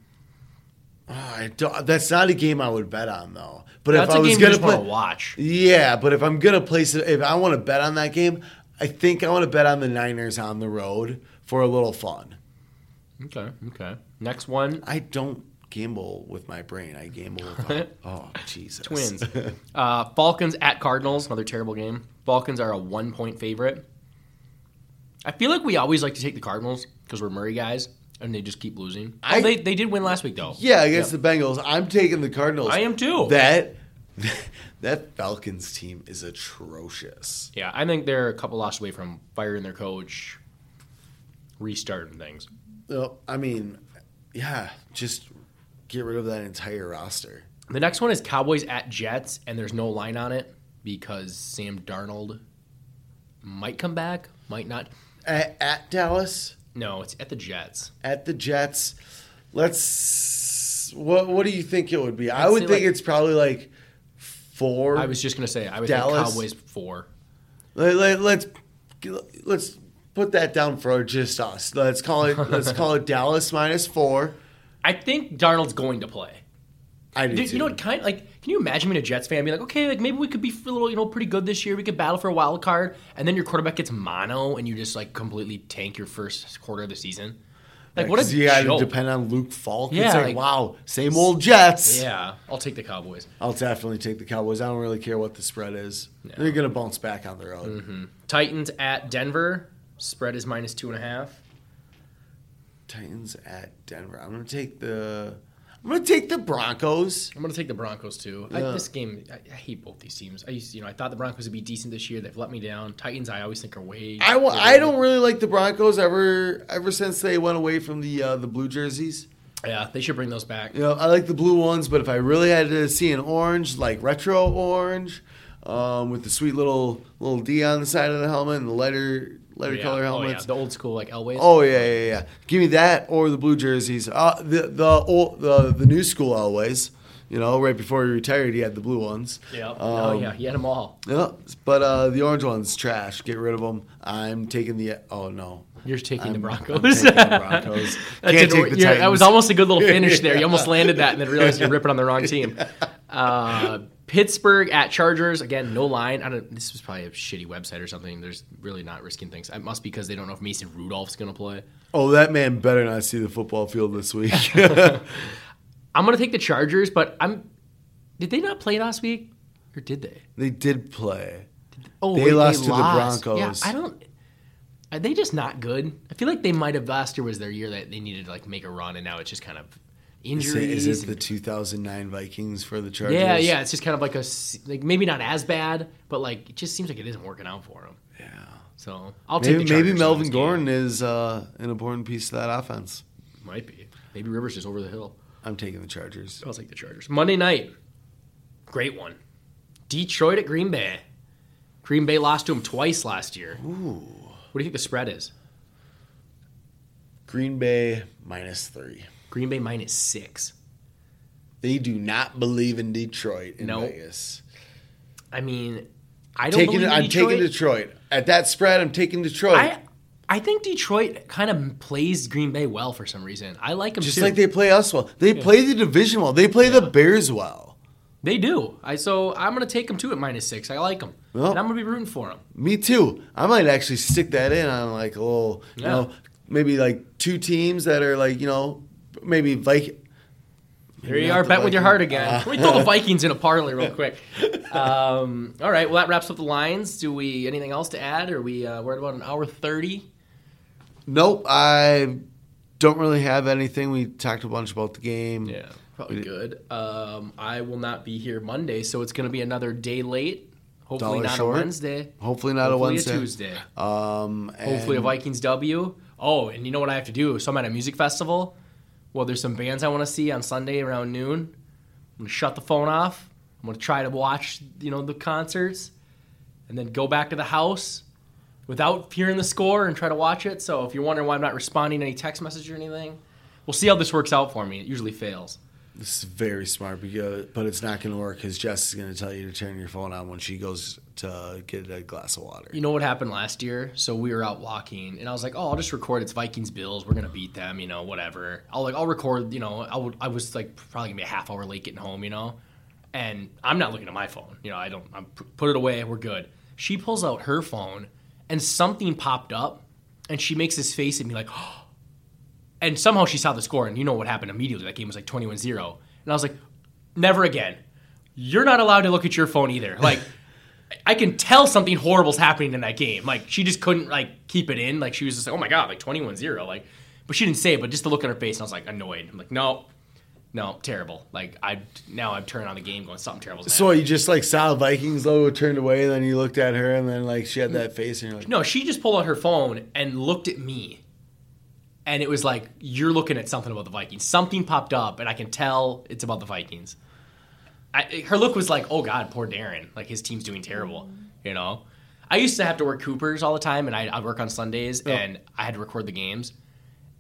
Oh, I don't, that's not a game I would bet on though. But That's if I was gonna play, watch. yeah. But if I'm gonna place it, if I want to bet on that game, I think I want to bet on the Niners on the road for a little fun. Okay. Okay. Next one. I don't gamble with my brain. I gamble with oh Jesus Twins. uh, Falcons at Cardinals, another terrible game. Falcons are a one point favorite. I feel like we always like to take the Cardinals because we're Murray guys, and they just keep losing. I- oh, they they did win last week though. Yeah, against the Bengals. I'm taking the Cardinals. I am too. That that Falcons team is atrocious. Yeah, I think they're a couple losses away from firing their coach, restarting things. Well, I mean, yeah, just get rid of that entire roster. The next one is Cowboys at Jets, and there's no line on it because Sam Darnold might come back, might not. At, at Dallas, No, it's at the Jets. at the Jets. Let's. What What do you think it would be? I I'd think like- it's probably like four. I was just gonna say I would think Dallas? Cowboys four. Let, let, let's let's put that down for just us. Let's call it. let's call it Dallas minus four. I think Darnold's going to play. I do you know what kind like can you imagine being a Jets fan and be like, okay, like maybe we could be a little, you know, pretty good this year. We could battle for a wild card, and then your quarterback gets mono, and you just like completely tank your first quarter of the season. Like what a you got to joke. depend on Luke Falk. Yeah, it's like, like- wow, same old Jets. Yeah, I'll take the Cowboys. I'll definitely take the Cowboys. I don't really care what the spread is. They're going to bounce back on their own. Mm-hmm. Titans at Denver. Spread is minus two and a half. Titans at Denver. I'm going to take the. I'm to take the Broncos. I'm gonna take the Broncos too. I, this game, I, I hate both these teams. I used, you know, I thought the Broncos would be decent this year. They've let me down. Titans, I always think are way. I, I don't really like the Broncos ever ever since they went away from the uh, the blue jerseys. Yeah, they should bring those back. You know, I like the blue ones, but if I really had to see an orange, like retro orange, um, with the sweet little little D on the side of the helmet and the lighter lighter Yeah. color Oh, yeah. helmets. The old school like Elways. Oh yeah, yeah, yeah. Give me that or the blue jerseys. Uh, the the old, the the new school always. You know, right before he retired, he had the blue ones. yeah. oh Um, yeah, he had them all. Yeah, but uh, the orange ones trash. Get rid of them. I'm taking the. Oh no. You're taking the I'm- Broncos. I'm taking the Broncos. Can't take the yeah, that was almost a good little finish there. You almost landed that and then realized you're ripping on the wrong team. Uh, Pittsburgh at Chargers again, no line. I don't. This was probably a shitty website or something. There's really not risking things. It must be because they don't know if Mason Rudolph's going to play. Oh, that man better not see the football field this week. I'm going to take the Chargers, but I'm. Did they not play last week, or did they? they did play. Oh, They lost to the Broncos. Yeah, I don't. Are they just not good? I feel like they might have last year was their year that they needed to like make a run, and now it's just kind of Is injuries. it, is it the 2009 Vikings for the Chargers? Yeah, yeah. It's just kind of like a like maybe not as bad, but like it just seems like it isn't working out for him. Yeah. So I'll take Maybe, the maybe Melvin. Gordon is uh, an important piece to that offense. might be. Maybe Rivers is over the hill. I'm taking the Chargers. I'll take the Chargers. Monday night, great one. Detroit at Green Bay. Green Bay lost to him twice last year. Ooh. What do you think the spread is? Green Bay minus three. Green Bay minus six. They do not believe in Detroit in No. Vegas. I mean, I don't Taking, I'm Detroit. taking Detroit. At that spread, I'm taking Detroit. I I think Detroit kind of plays Green Bay well for some reason. I like them Just too. like they play us well. They play the division well. They play the Bears well. They do. I so I'm gonna take them too at minus six. I like them, Well- and I'm gonna be rooting for them. Me too. I might actually stick that in on like a little, you know, maybe like two teams that are like, you know, maybe Viking. Here you are, bet with your heart again. Let me throw the Vikings in a parlay real quick. Um, all right, well that wraps up the lines. Do we anything else to add? Or we uh, we're at about an hour thirty. Nope, I don't really have anything. We talked a bunch about the game. Yeah, probably good. Um, I will not be here Monday, so it's gonna be another day late. Hopefully not short. a Wednesday. Hopefully not Hopefully a Wednesday. Tuesday. Um, Hopefully a Vikings W. Oh, and you know what I have to do? So I'm at a music festival. Well, there's some bands I want to see on Sunday around noon. I'm gonna shut the phone off. I'm gonna try to watch, you know, the concerts, and then go back to the house without hearing the score and try to watch it. So if you're wondering why I'm not responding to any text message or anything, we'll see how this works out for me. It usually fails. This is very smart, because, but it's not going to work because Jess is going to tell you to turn your phone on when she goes to get a glass of water. You know what happened last year? So we were out walking, and I was like, "Oh, I'll just record. It's Vikings Bills. We're gonna beat them. You know, whatever. I'll like, I'll record. You know, I would. I was like probably gonna be a half hour late getting home. You know, and I'm not looking at my phone. You know, I don't. I'm put it away. We're good. She pulls out her phone, and something popped up, and she makes this face at me like, And somehow she saw the score, and you know what happened immediately. That game was like 21 0. And I was like, never again. You're not allowed to look at your phone either. Like, I can tell something horrible's happening in that game. Like, she just couldn't, like, keep it in. Like, she was just like, oh my God, like 21 0. Like, but she didn't say it, but just the look on her face, and I was like, annoyed. I'm like, no, no, terrible. Like, I now I've turned on the game going, something terrible. So you just like saw the Vikings logo turned away, and then you looked at her, and then like she had that face, and you're like, No, she just pulled out her phone and looked at me. And it was like, you're looking at something about the Vikings. Something popped up, and I can tell it's about the Vikings. I, her look was like, oh God, poor Darren. Like, his team's doing terrible, you know? I used to have to work Coopers all the time, and I, I'd work on Sundays, oh. and I had to record the games.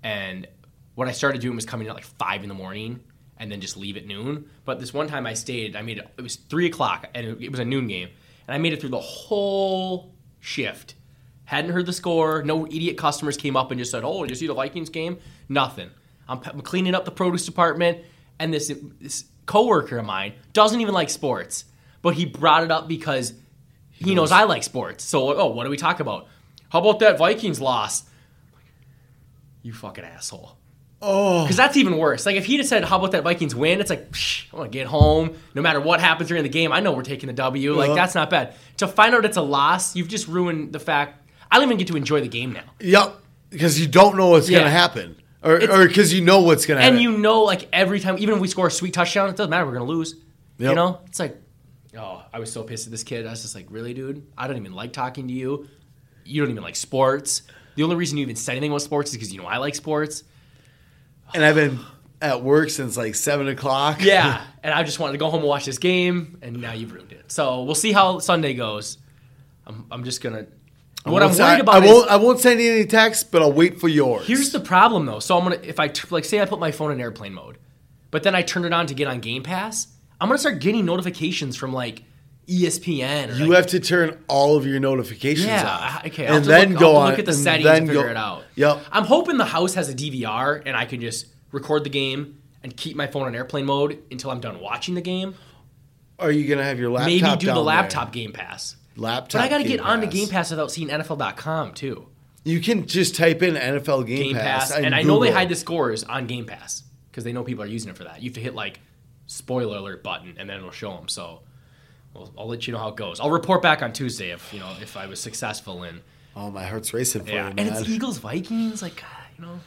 And what I started doing was coming in at like 5 in the morning and then just leave at noon. But this one time I stayed, I made it, it was 3 o'clock, and it, it was a noon game. And I made it through the whole shift Hadn't heard the score. No idiot customers came up and just said, "Oh, did you see the Vikings game?" Nothing. I'm, I'm cleaning up the produce department, and this this coworker of mine doesn't even like sports, but he brought it up because he, knows. I like sports. So, oh, what do we talk about? How about that Vikings loss? You fucking asshole. oh, Because that's even worse. Like if he'd have said, "How about that Vikings win?" It's like, Psh, I'm gonna get home. No matter what happens during the game, I know we're taking the W. Like Yeah. that's not bad. To find out it's a loss, you've just ruined the fact. I don't even get to enjoy the game now. yep, because you don't know what's Yeah. gonna happen, or because you know what's gonna happen. And happen. you know, like every time, even if we score a sweet touchdown, it doesn't matter. We're gonna lose. You know, it's like, oh, I was so pissed at this kid. I was just like, really, dude? I don't even like talking to you. You don't even like sports. The only reason you even said anything about sports is because you know I like sports. and I've been at work since like seven o'clock. Yeah, and I just wanted to go home and watch this game, and now you've ruined it. So we'll see how Sunday goes. I'm, I'm just gonna. I What I'm won't- worried I- about I is won't. I won't send you any texts, but I'll wait for yours. here's the problem though. So I'm gonna if I t- like say I put my phone in airplane mode, but then I turn it on to get on Game Pass. I'm gonna start getting notifications from like ESPN. Or You like, have to turn all of your notifications Yeah, off. okay. I'll and then look, go I'll on. look at the settings and figure go- it out. Yep. I'm hoping the house has a DVR and I can just record the game and keep my phone on airplane mode until I'm done watching the game. Are you gonna have your laptop? Maybe do the down there? laptop Game Pass. Laptop. But I got to get onto Pass. Game Pass without seeing NFL.com too. You can just type in NFL Game, Game Pass, on and I know they hide the scores on Game Pass because they know people are using it for that. You have to hit like spoiler alert button, and then it'll show them. So I'll, I'll let you know how it goes. I'll report back on Tuesday if you know if I was successful in. Oh, my heart's racing for Yeah, you, and it's Eagles Vikings. Like you know,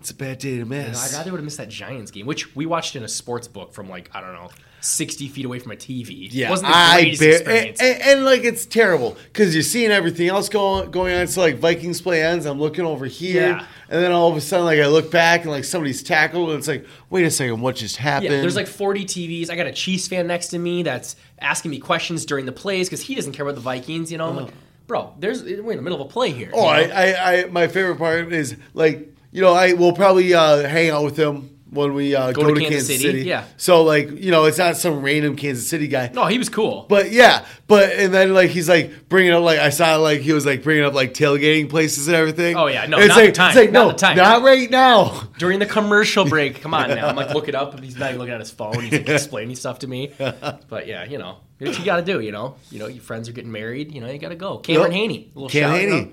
It's a bad day to miss. I'd rather would have missed that Giants game, which we watched in a sports book from like I don't know, sixty feet away from a TV. yeah, it wasn't the I greatest bear, experience. and, and, and, like it's terrible because you're seeing everything else going going on. So like Vikings play ends, I'm looking over here, Yeah. and then all of a sudden like I look back and like somebody's tackled, and it's like, wait a second, what just happened? Yeah, there's like 40 TVs. I got a Chiefs fan next to me that's asking me questions during the plays because he doesn't care about the Vikings. You know, I'm like, oh. bro, there's we're in the middle of a play here. Oh, you know? I, I, I, my favorite part is like, you know, I will probably uh, hang out with him when we uh, go, to, Kansas, City. Yeah. So like, you know, it's not some random Kansas City guy. no, he was cool. But yeah, but and then like he's like bringing up like I saw like he was like bringing up like tailgating places and everything. Oh, yeah, no, it's not the like, time, It's like not no, the time. not right now. during the commercial break, come on now. I'm like, look it up. And he's not even looking at his phone. He's like explaining stuff to me. But yeah, you know, what you got to do. You know, you know, your friends are getting married. You know, you got to go. Cameron Yep. Haney, a little Cam shout, you Haney, know?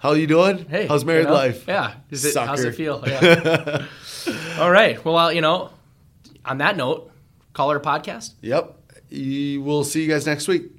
How you doing? Hey, how's married you know? life? Yeah, Is it, how's it feel? Yeah. All right. Well, uh, you know, on that note, call our podcast. Yep. We'll see you guys next week.